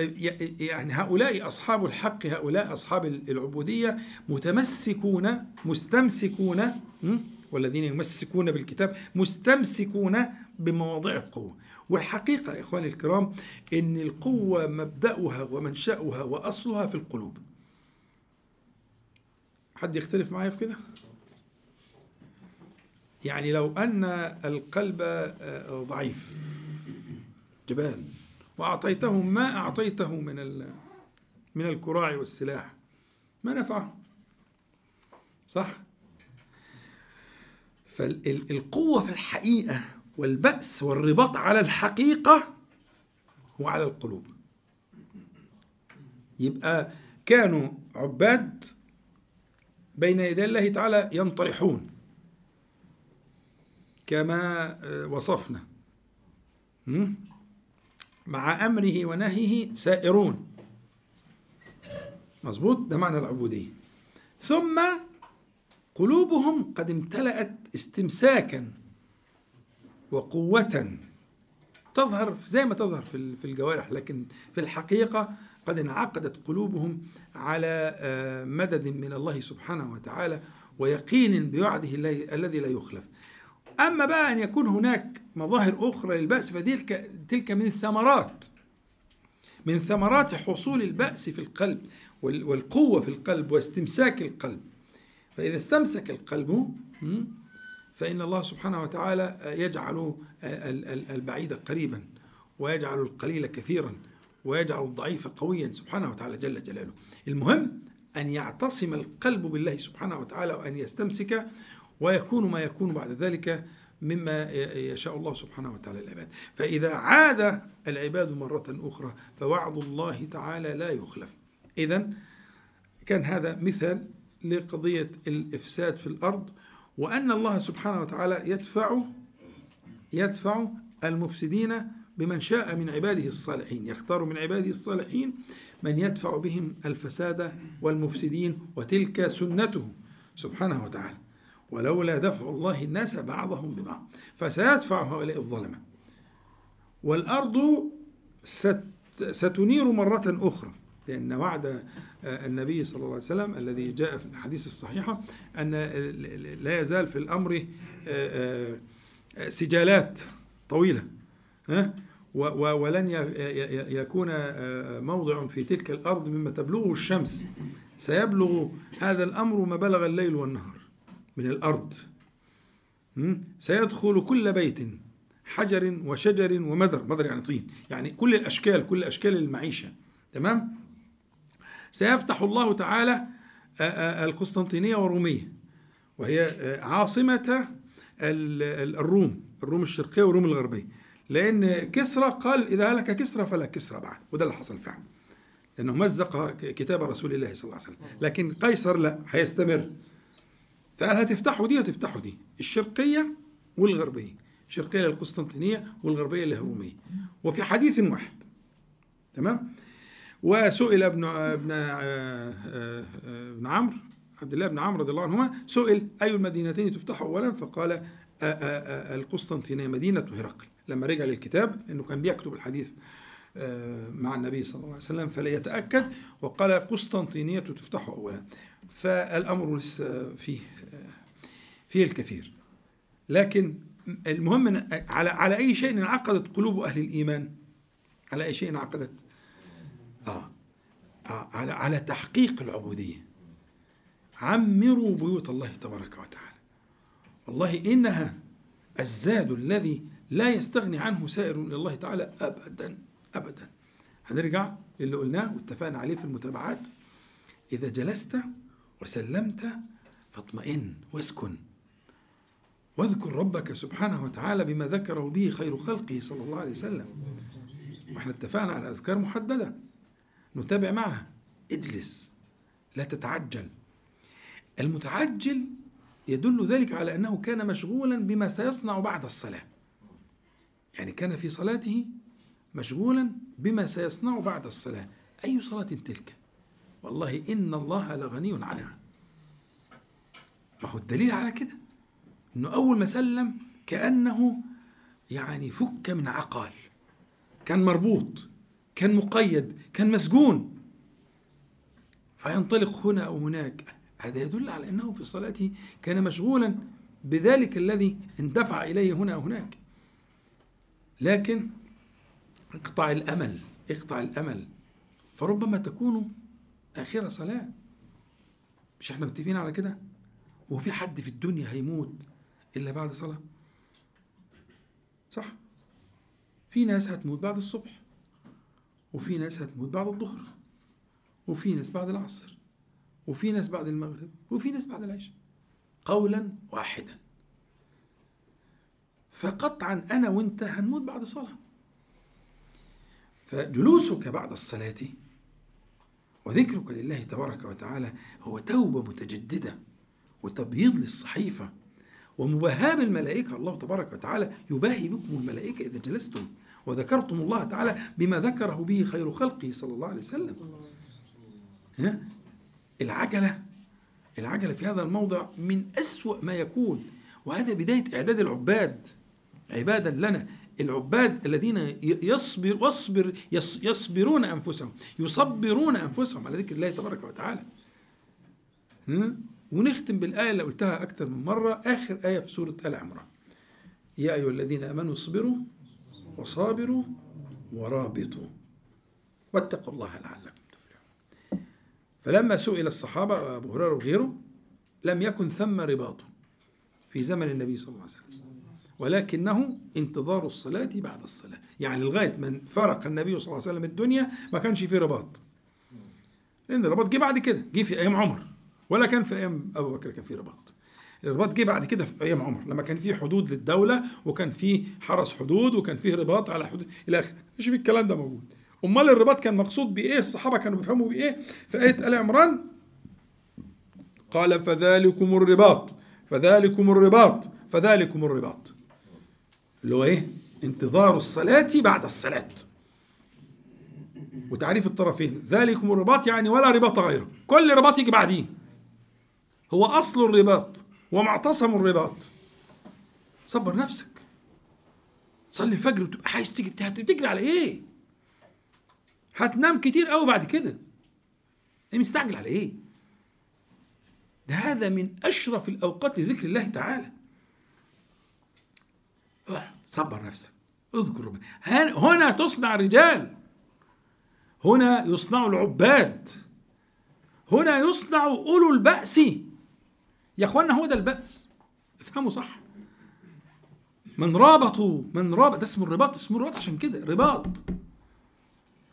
يعني هؤلاء أصحاب الحق هؤلاء أصحاب العبودية متمسكون مستمسكون? والذين يمسكون بالكتاب مستمسكون بمواضع القوة والحقيقة يا إخواني الكرام إن القوة مبدأها ومنشأها وأصلها في القلوب حد يختلف معايا في كده؟ يعني لو أن القلب آه، ضعيف جبال وأعطيتهم ما أعطيته من من الكراع والسلاح. ما نفعه. صح؟ فالقوة في الحقيقة والبأس والرباط على الحقيقة هو على القلوب. يبقى كانوا عباد بين يدي الله تعالى ينطرحون كما وصفنا. مع أمره ونهيه سائرون. مظبوط؟ ده معنى العبودية. ثم قلوبهم قد امتلأت استمساكا وقوة. تظهر زي ما تظهر في الجوارح لكن في الحقيقة قد انعقدت قلوبهم على مدد من الله سبحانه وتعالى ويقين بوعده الذي لا يخلف. أما بقى أن يكون هناك مظاهر أخرى للبأس فتلك تلك من الثمرات من ثمرات حصول البأس في القلب والقوة في القلب واستمساك القلب. فإذا استمسك القلب فإن الله سبحانه وتعالى يجعل البعيد قريبا ويجعل القليل كثيرا ويجعل الضعيف قويا سبحانه وتعالى جل جلاله. المهم أن يعتصم القلب بالله سبحانه وتعالى وأن يستمسك ويكون ما يكون بعد ذلك مما يشاء الله سبحانه وتعالى العباد فإذا عاد العباد مرة أخرى فوعد الله تعالى لا يخلف. إذا كان هذا مثال لقضية الإفساد في الأرض وأن الله سبحانه وتعالى يدفع يدفع المفسدين بمن شاء من عباده الصالحين. يختار من عباده الصالحين من يدفع بهم الفساد والمفسدين وتلك سنته سبحانه وتعالى. ولولا دفع الله الناس بعضهم ببعض فسيدفع هؤلاء الظلمة والأرض ستنير مرة أخرى لأن وعد النبي صلى الله عليه وسلم الذي جاء في الحديث الصحيحة أن لا يزال في الأمر سجالات طويلة ولن يكون موضع في تلك الأرض مما تبلغه الشمس. سيبلغ هذا الأمر ما بلغ الليل والنهار. من الأرض. سيدخل كل بيت حجر وشجر ومذر. مذر يعني طين. يعني كل الأشكال كل أشكال المعيشة. تمام؟ سيفتح الله تعالى القسطنطينية والرومية. وهي عاصمة الروم الروم الشرقية والروم الغربية. لأن كسرى قال إذا هلك كسرى فلا كسرى بعد. وده اللي حصل فعلا. لأنه مزق كتاب رسول الله صلى الله عليه وسلم. لكن قيصر لا هيستمر. فقال هتفتحوا دي هتفتحوا دي الشرقية والغربية الشرقية للقسطنطينية والغربية للرومية وفي حديث واحد تمام؟ وسئل ابن ابن ابن عمرو عبد الله بن عمرو رضي الله عنهما سئل أي المدينتين تفتح أولا؟ فقال القسطنطينية مدينة هرقل. لما رجع للكتاب لأنه كان بيكتب الحديث مع النبي صلى الله عليه وسلم فليتأكد وقال قسطنطينية تفتح أولا. فالأمر لسه فيه فيه الكثير. لكن المهم على على أي شيء انعقدت قلوب أهل الإيمان؟ على أي شيء انعقدت؟ آه. آه. على على تحقيق العبودية. عمروا بيوت الله تبارك وتعالى. والله إنها الزاد الذي لا يستغني عنه سائر إلى الله تعالى أبدا أبدا. هنرجع للي قلناه واتفقنا عليه في المتابعات. إذا جلست وسلمت فاطمئن واسكن. واذكر ربك سبحانه وتعالى بما ذكره به خير خلقه صلى الله عليه وسلم. وإحنا اتفقنا على أذكار محددة. نتابع معها. اجلس. لا تتعجل. المتعجل يدل ذلك على أنه كان مشغولا بما سيصنع بعد الصلاة. يعني كان في صلاته مشغولا بما سيصنع بعد الصلاة. أي صلاة تلك؟ والله إن الله لغني عنها. ما هو الدليل على كده؟ إنه أول ما سلم كأنه يعني فك من عقال. كان مربوط كان مقيد كان مسجون. فينطلق هنا أو هناك. هذا يدل على أنه في صلاته كان مشغولا بذلك الذي اندفع إليه هنا أو هناك. لكن اقطع الأمل اقطع الأمل. فربما تكون آخر صلاة. مش إحنا متفقين على كده؟ وفي حد في الدنيا هيموت؟ إلا بعد صلاة. صح؟ في ناس هتموت بعد الصبح وفي ناس هتموت بعد الظهر وفي ناس بعد العصر وفي ناس بعد المغرب وفي ناس بعد العشاء. قولا واحدا. فقطعا أنا وأنت هنموت بعد صلاة. فجلوسك بعد الصلاة وذكرك لله تبارك وتعالى هو توبة متجددة وتبييض للصحيفة. ومباهاة بالملائكة الله تبارك وتعالى يباهي بكم الملائكة إذا جلستم وذكرتم الله تعالى بما ذكره به خير خلقه صلى الله عليه وسلم. ها؟ العجلة العجلة في هذا الموضع من أسوأ ما يكون. وهذا بداية إعداد العباد. عبادا لنا. العباد الذين يصبر واصبر يص يصبرون أنفسهم يصبرون أنفسهم على ذكر الله تبارك وتعالى؟ ونختم بالآية اللي قلتها أكثر من مرة آخر آية في سورة آل عمران. يا أيها الذين آمنوا اصبروا وصابروا ورابطوا واتقوا الله لعلكم تفلحون. فلما سئل الصحابة أبو هريرة وغيره لم يكن ثم رباط في زمن النبي صلى الله عليه وسلم ولكنه انتظار الصلاة بعد الصلاة. يعني لغاية من فرق النبي صلى الله عليه وسلم الدنيا ما كانش فيه رباط. لأن الرباط جه بعد كده جه في أيام عمر. ولا كان في أيام أبو بكر كان في رباط. الرباط جه بعد كده في أيام عمر لما كان في حدود للدولة وكان في حرس حدود وكان فيه رباط على حدود إلى آخره. مش في الكلام ده موجود. أمال الرباط كان مقصود بإيه؟ الصحابة كانوا بيفهموا بإيه؟ في آية آل عمران قال فذلكم الرباط فذلكم الرباط فذلكم الرباط. اللي هو إيه؟ انتظار الصلاة بعد الصلاة. وتعريف الطرفين ذلكم الرباط يعني ولا رباط غيره. كل رباط يجي بعديه. هو أصل الرباط ومعتصم الرباط. صبر نفسك. صلي الفجر وتبقى عايز تجري على إيه؟ هتنام كتير قوي بعد كده. إيه مستعجل على إيه؟ ده هذا من أشرف الأوقات لذكر الله تعالى. صبر نفسك. اذكر ربنا. هنا تصنع الرجال. هنا يصنع العباد. هنا يصنع أولو البأس. يا اخوانا هو ده البأس. افهموا صح. من رابطوا من رابط ده اسمه الرباط اسمه الرباط عشان كده رباط.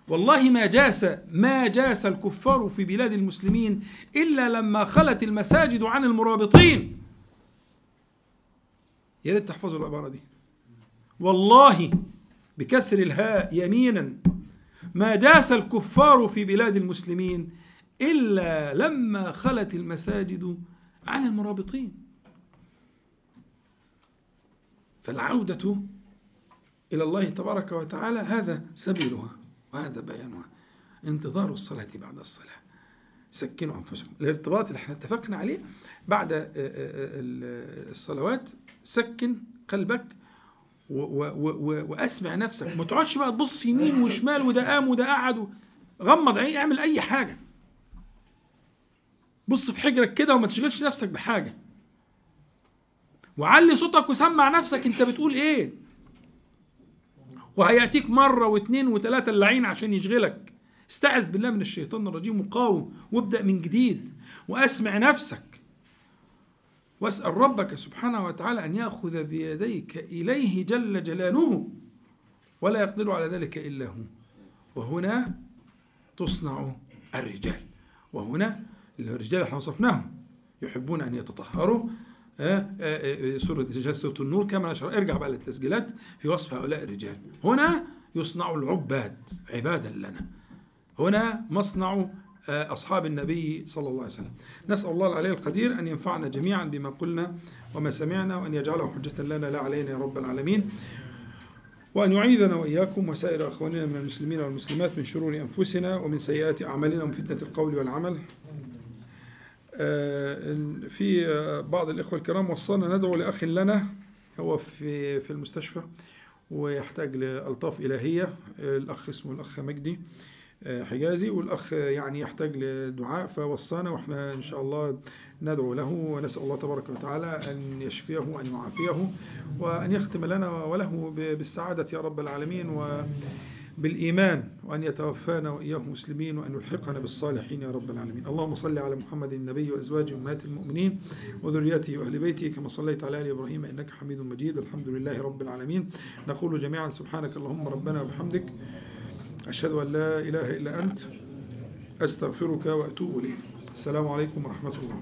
والله ما جاس ما جاس الكفار في بلاد المسلمين إلا لما خلت المساجد عن المرابطين. يا ريت تحفظوا العبارة دي. والله بكسر الهاء يمينا. ما جاس الكفار في بلاد المسلمين إلا لما خلت المساجد عن المرابطين. فالعودة إلى الله تبارك وتعالى هذا سبيلها وهذا بيانها. انتظار الصلاة بعد الصلاة. سكنوا أنفسكم. الارتباط اللي إحنا اتفقنا عليه بعد الصلوات سكن قلبك و و و وأسمع نفسك. ما تقعدش بقى تبص يمين وشمال وده قام وده قعد غمض عيني اعمل أي حاجة. بص في حجرك كده وما تشغلش نفسك بحاجة. وعلي صوتك وسمع نفسك انت بتقول إيه؟ وهيأتيك مرة واثنين وثلاثه اللعين عشان يشغلك. استعذ بالله من الشيطان الرجيم وقاوم وابدأ من جديد وأسمع نفسك. واسأل ربك سبحانه وتعالى أن يأخذ بيديك إليه جل جلاله ولا يقدر على ذلك إلا هو. وهنا تصنع الرجال. وهنا الرجال إحنا وصفناهم. يحبون أن يتطهروا. سورة سورة النور كما نشر. ارجع بقى للتسجيلات في وصف هؤلاء الرجال. هنا يصنع العباد عبادا لنا. هنا مصنع أصحاب النبي صلى الله عليه وسلم. نسأل الله العلي القدير أن ينفعنا جميعا بما قلنا وما سمعنا وأن يجعله حجة لنا لا علينا يا رب العالمين. وأن يعيذنا وإياكم وسائر أخواننا من المسلمين والمسلمات من شرور أنفسنا ومن سيئات أعمالنا ومن فتنة القول والعمل. في بعض الإخوة الكرام وصلنا ندعو لأخ لنا هو في في المستشفى ويحتاج لألطاف إلهية. الأخ اسمه الأخ مجدي حجازي والأخ يعني يحتاج لدعاء فوصانا وإحنا إن شاء الله ندعو له ونسأل الله تبارك وتعالى أن يشفيه وأن يعافيه وأن يختم لنا وله بالسعادة يا رب العالمين و بالإيمان وأن يتوفانا وإياهم مسلمين وأن يلحقنا بالصالحين يا رب العالمين. اللهم صل على محمد النبي وأزواجه أمهات المؤمنين وذريته وأهل بيته كما صليت على آل إبراهيم إنك حميد مجيد. والحمد لله رب العالمين. نقول جميعا سبحانك اللهم ربنا وبحمدك. أشهد أن لا إله إلا أنت. أستغفرك وأتوب إليك. السلام عليكم ورحمة الله.